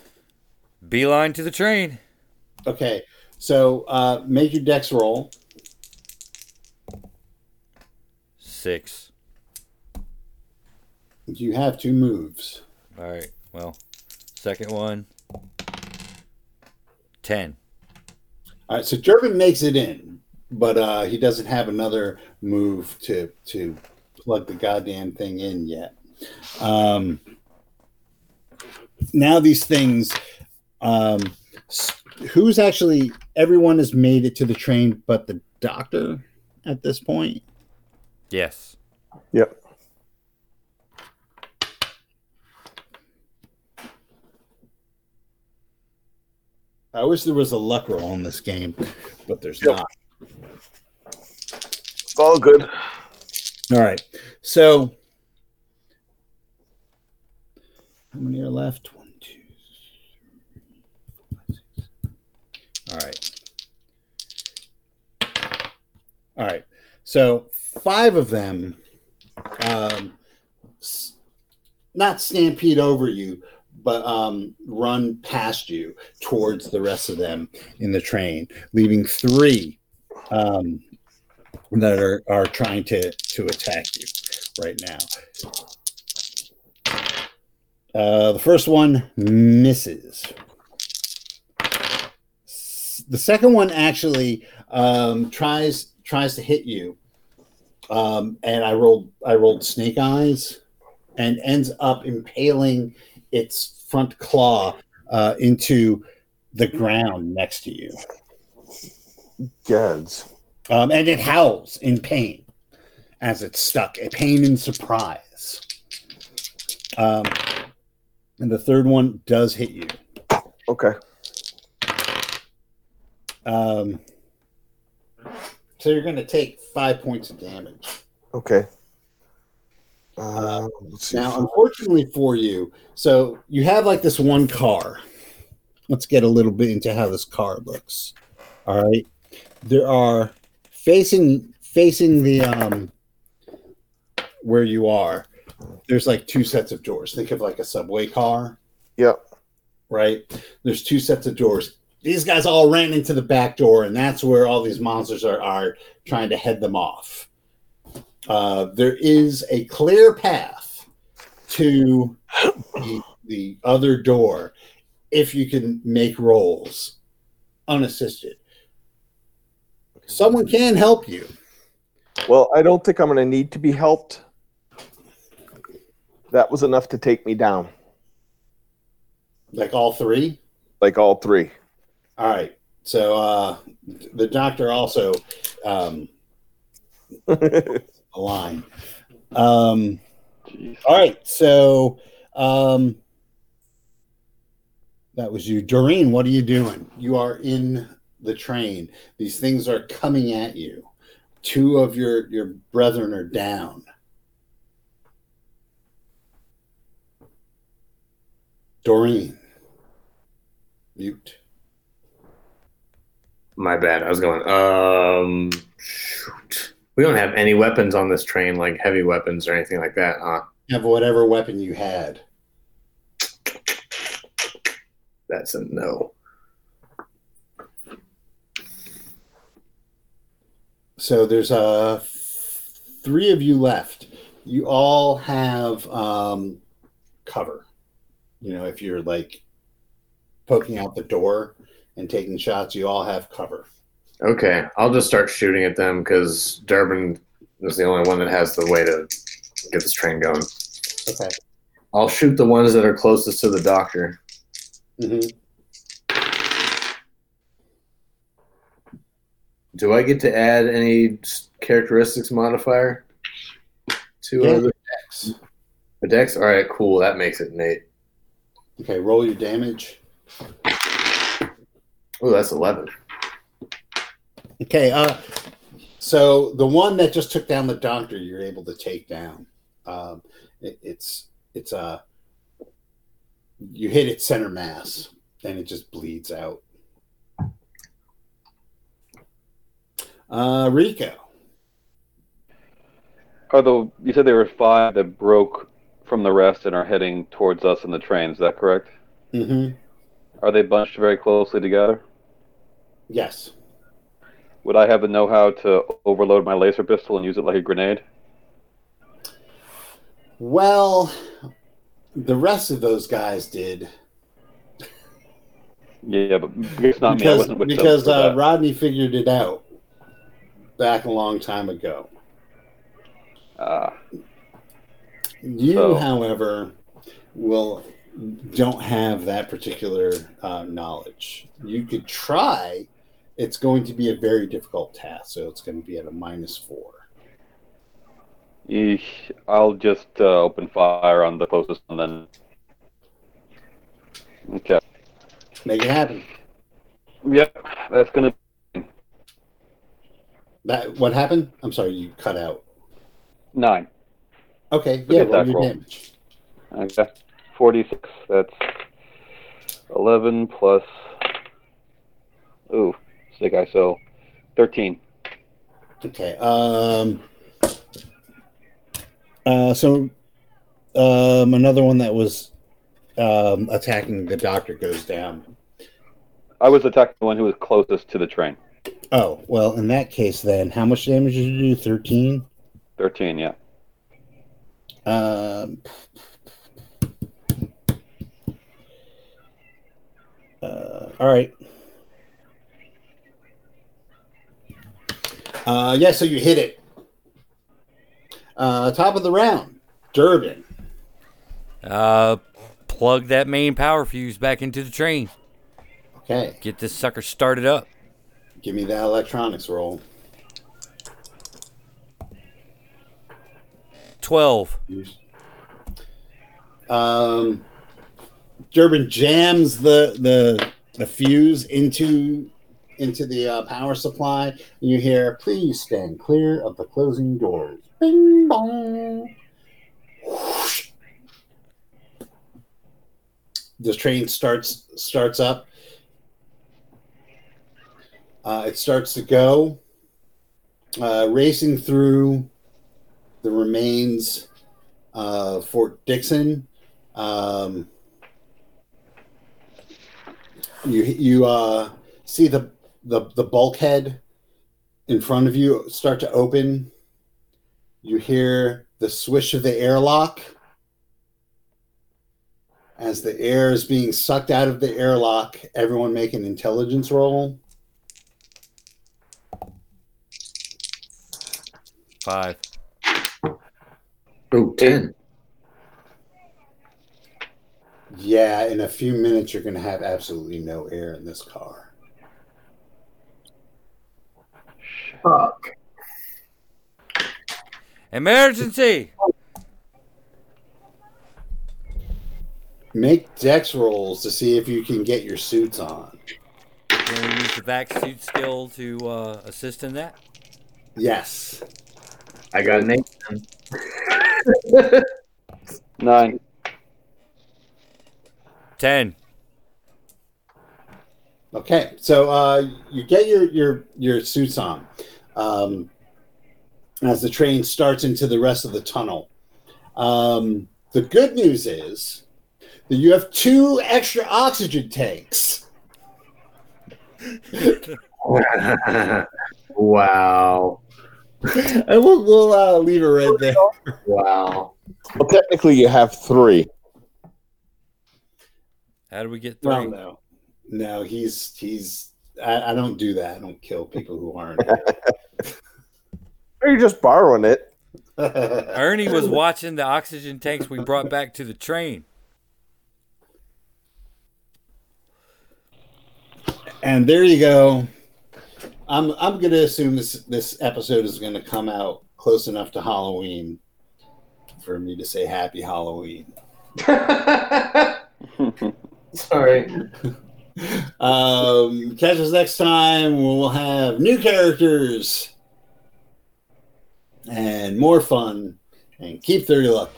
Beeline to the train. Okay. So, uh, make your dex roll. Six. You have two moves. All right. Well, second one. Ten. All right. So, Durbin makes it in, but uh, he doesn't have another move to to plug the goddamn thing in yet. Um, now these things, um, who's actually everyone has made it to the train, but the doctor at this point. Yes. Yep. I wish there was a luck roll in this game, but there's Yep. not. All good. All right. So, how many are left? One, two, three, four, five, six. All right. All right. So, five of them, um, not stampede over you, but um, run past you towards the rest of them in the train, leaving three um, that are, are trying to, to attack you right now. Uh, the first one misses. The second one actually um, tries tries to hit you, um, and I rolled I rolled snake eyes, and ends up impaling its front claw uh, into the ground next to you. Gads. Um, and it howls in pain as it's stuck, a pain and surprise. Um, and the third one does hit you. Okay. Um, so you're going to take five points of damage. Okay. Uh. Now, unfortunately for you, so you have like this one car. Let's get a little bit into how this car looks. All right, there are facing facing the um where you are. There's like two sets of doors. Think of like a subway car, Yep. right? There's two sets of doors. These guys all ran into the back door, and that's where all these monsters are are trying to head them off. Uh, there is a clear path to the, the other door if you can make rolls unassisted. Someone can help you. Well, I don't think I'm going to need to be helped. That was enough to take me down, Like all three. like all three. All right. So uh, the doctor also um, align. Um, all right. So um, that was you, Doreen. What are you doing? You are in the train. These things are coming at you. Two of your your brethren are down. Doreen, mute. My bad. I was going. Um, shoot. We don't have any weapons on this train, like heavy weapons or anything like that, huh? Have whatever weapon you had. That's a no. So there's uh three of you left. You all have um cover. You know, if you're like poking out the door and taking shots, you all have cover. Okay, I'll just start shooting at them because Durbin is the only one that has the way to get this train going. Okay. I'll shoot the ones that are closest to the doctor. hmm Do I get to add any characteristics modifier to Yeah. the, dex? All right, cool. That makes it eight. Okay, roll your damage. Oh, that's eleven. Okay, uh so the one that just took down the doctor, you're able to take down. Um it, it's it's uh you hit its center mass and it just bleeds out. Uh Rico. The you said there were five that broke from the rest and are heading towards us in the train? Is that correct? Mm-hmm. Are they bunched very closely together? Yes. Would I have the know-how to overload my laser pistol and use it like a grenade? Well, the rest of those guys did Yeah, but it's not me. Because wasn't because uh. Rodney figured it out back a long time ago. Ah, You, So- however, will don't have that particular uh, knowledge. You could try. It's going to be a very difficult task, so it's going to be at a minus four. Yeesh. I'll just uh, open fire on the closest one then. Okay. Make it happen. Yep, that's gonna. That what happened? I'm sorry, you cut out. Nine. Okay, Look yeah, at roll your damage. Okay. 46. That's 11 plus. Ooh, sick guy. So 13. Okay. Um. Uh. So, um, another one that was um attacking the doctor goes down. I was attacking the one who was closest to the train. Oh well, in that case, then how much damage did you do? Thirteen. 13, yeah. Um. Uh, all right. Uh, yeah, so you hit it. Uh, top of the round, Durbin. Uh, plug that main power fuse back into the train. Okay, Get this sucker started up. Give me that electronics roll. 12. Um, Durbin jams the the the fuse into into the uh, power supply, and you hear, "Please stand clear of the closing doors." Bing bong. Whoosh. The train starts starts up. Uh, it starts to go, uh, racing through the remains of Fort Dixon. Um, you you uh, see the, the the bulkhead in front of you start to open, you hear the swish of the airlock as the air is being sucked out of the airlock. Everyone make an intelligence roll. Five. Ooh, 10. Yeah, in a few minutes, you're going to have absolutely no air in this car. Fuck. Emergency! Make dex rolls to see if you can get your suits on. Can we use the vacc suit skill to uh, assist in that? Yes. I got an 8. Nine. Ten. Okay, so uh, you get your your your suits on um, as the train starts into the rest of the tunnel. Um, the good news is that you have two extra oxygen tanks. wow. And we'll we'll uh, leave it right there. Wow. Well, technically, you have three. How do we get three? Well, no, no, he's he's. I, I don't do that. I don't kill people who aren't. Or you're just borrowing it. Ernie was watching the oxygen tanks we brought back to the train. And there you go. I'm I'm gonna assume this this episode is gonna come out close enough to Halloween for me to say Happy Halloween. Sorry. Um, catch us next time. We'll have new characters and more fun. And keep 30 luck.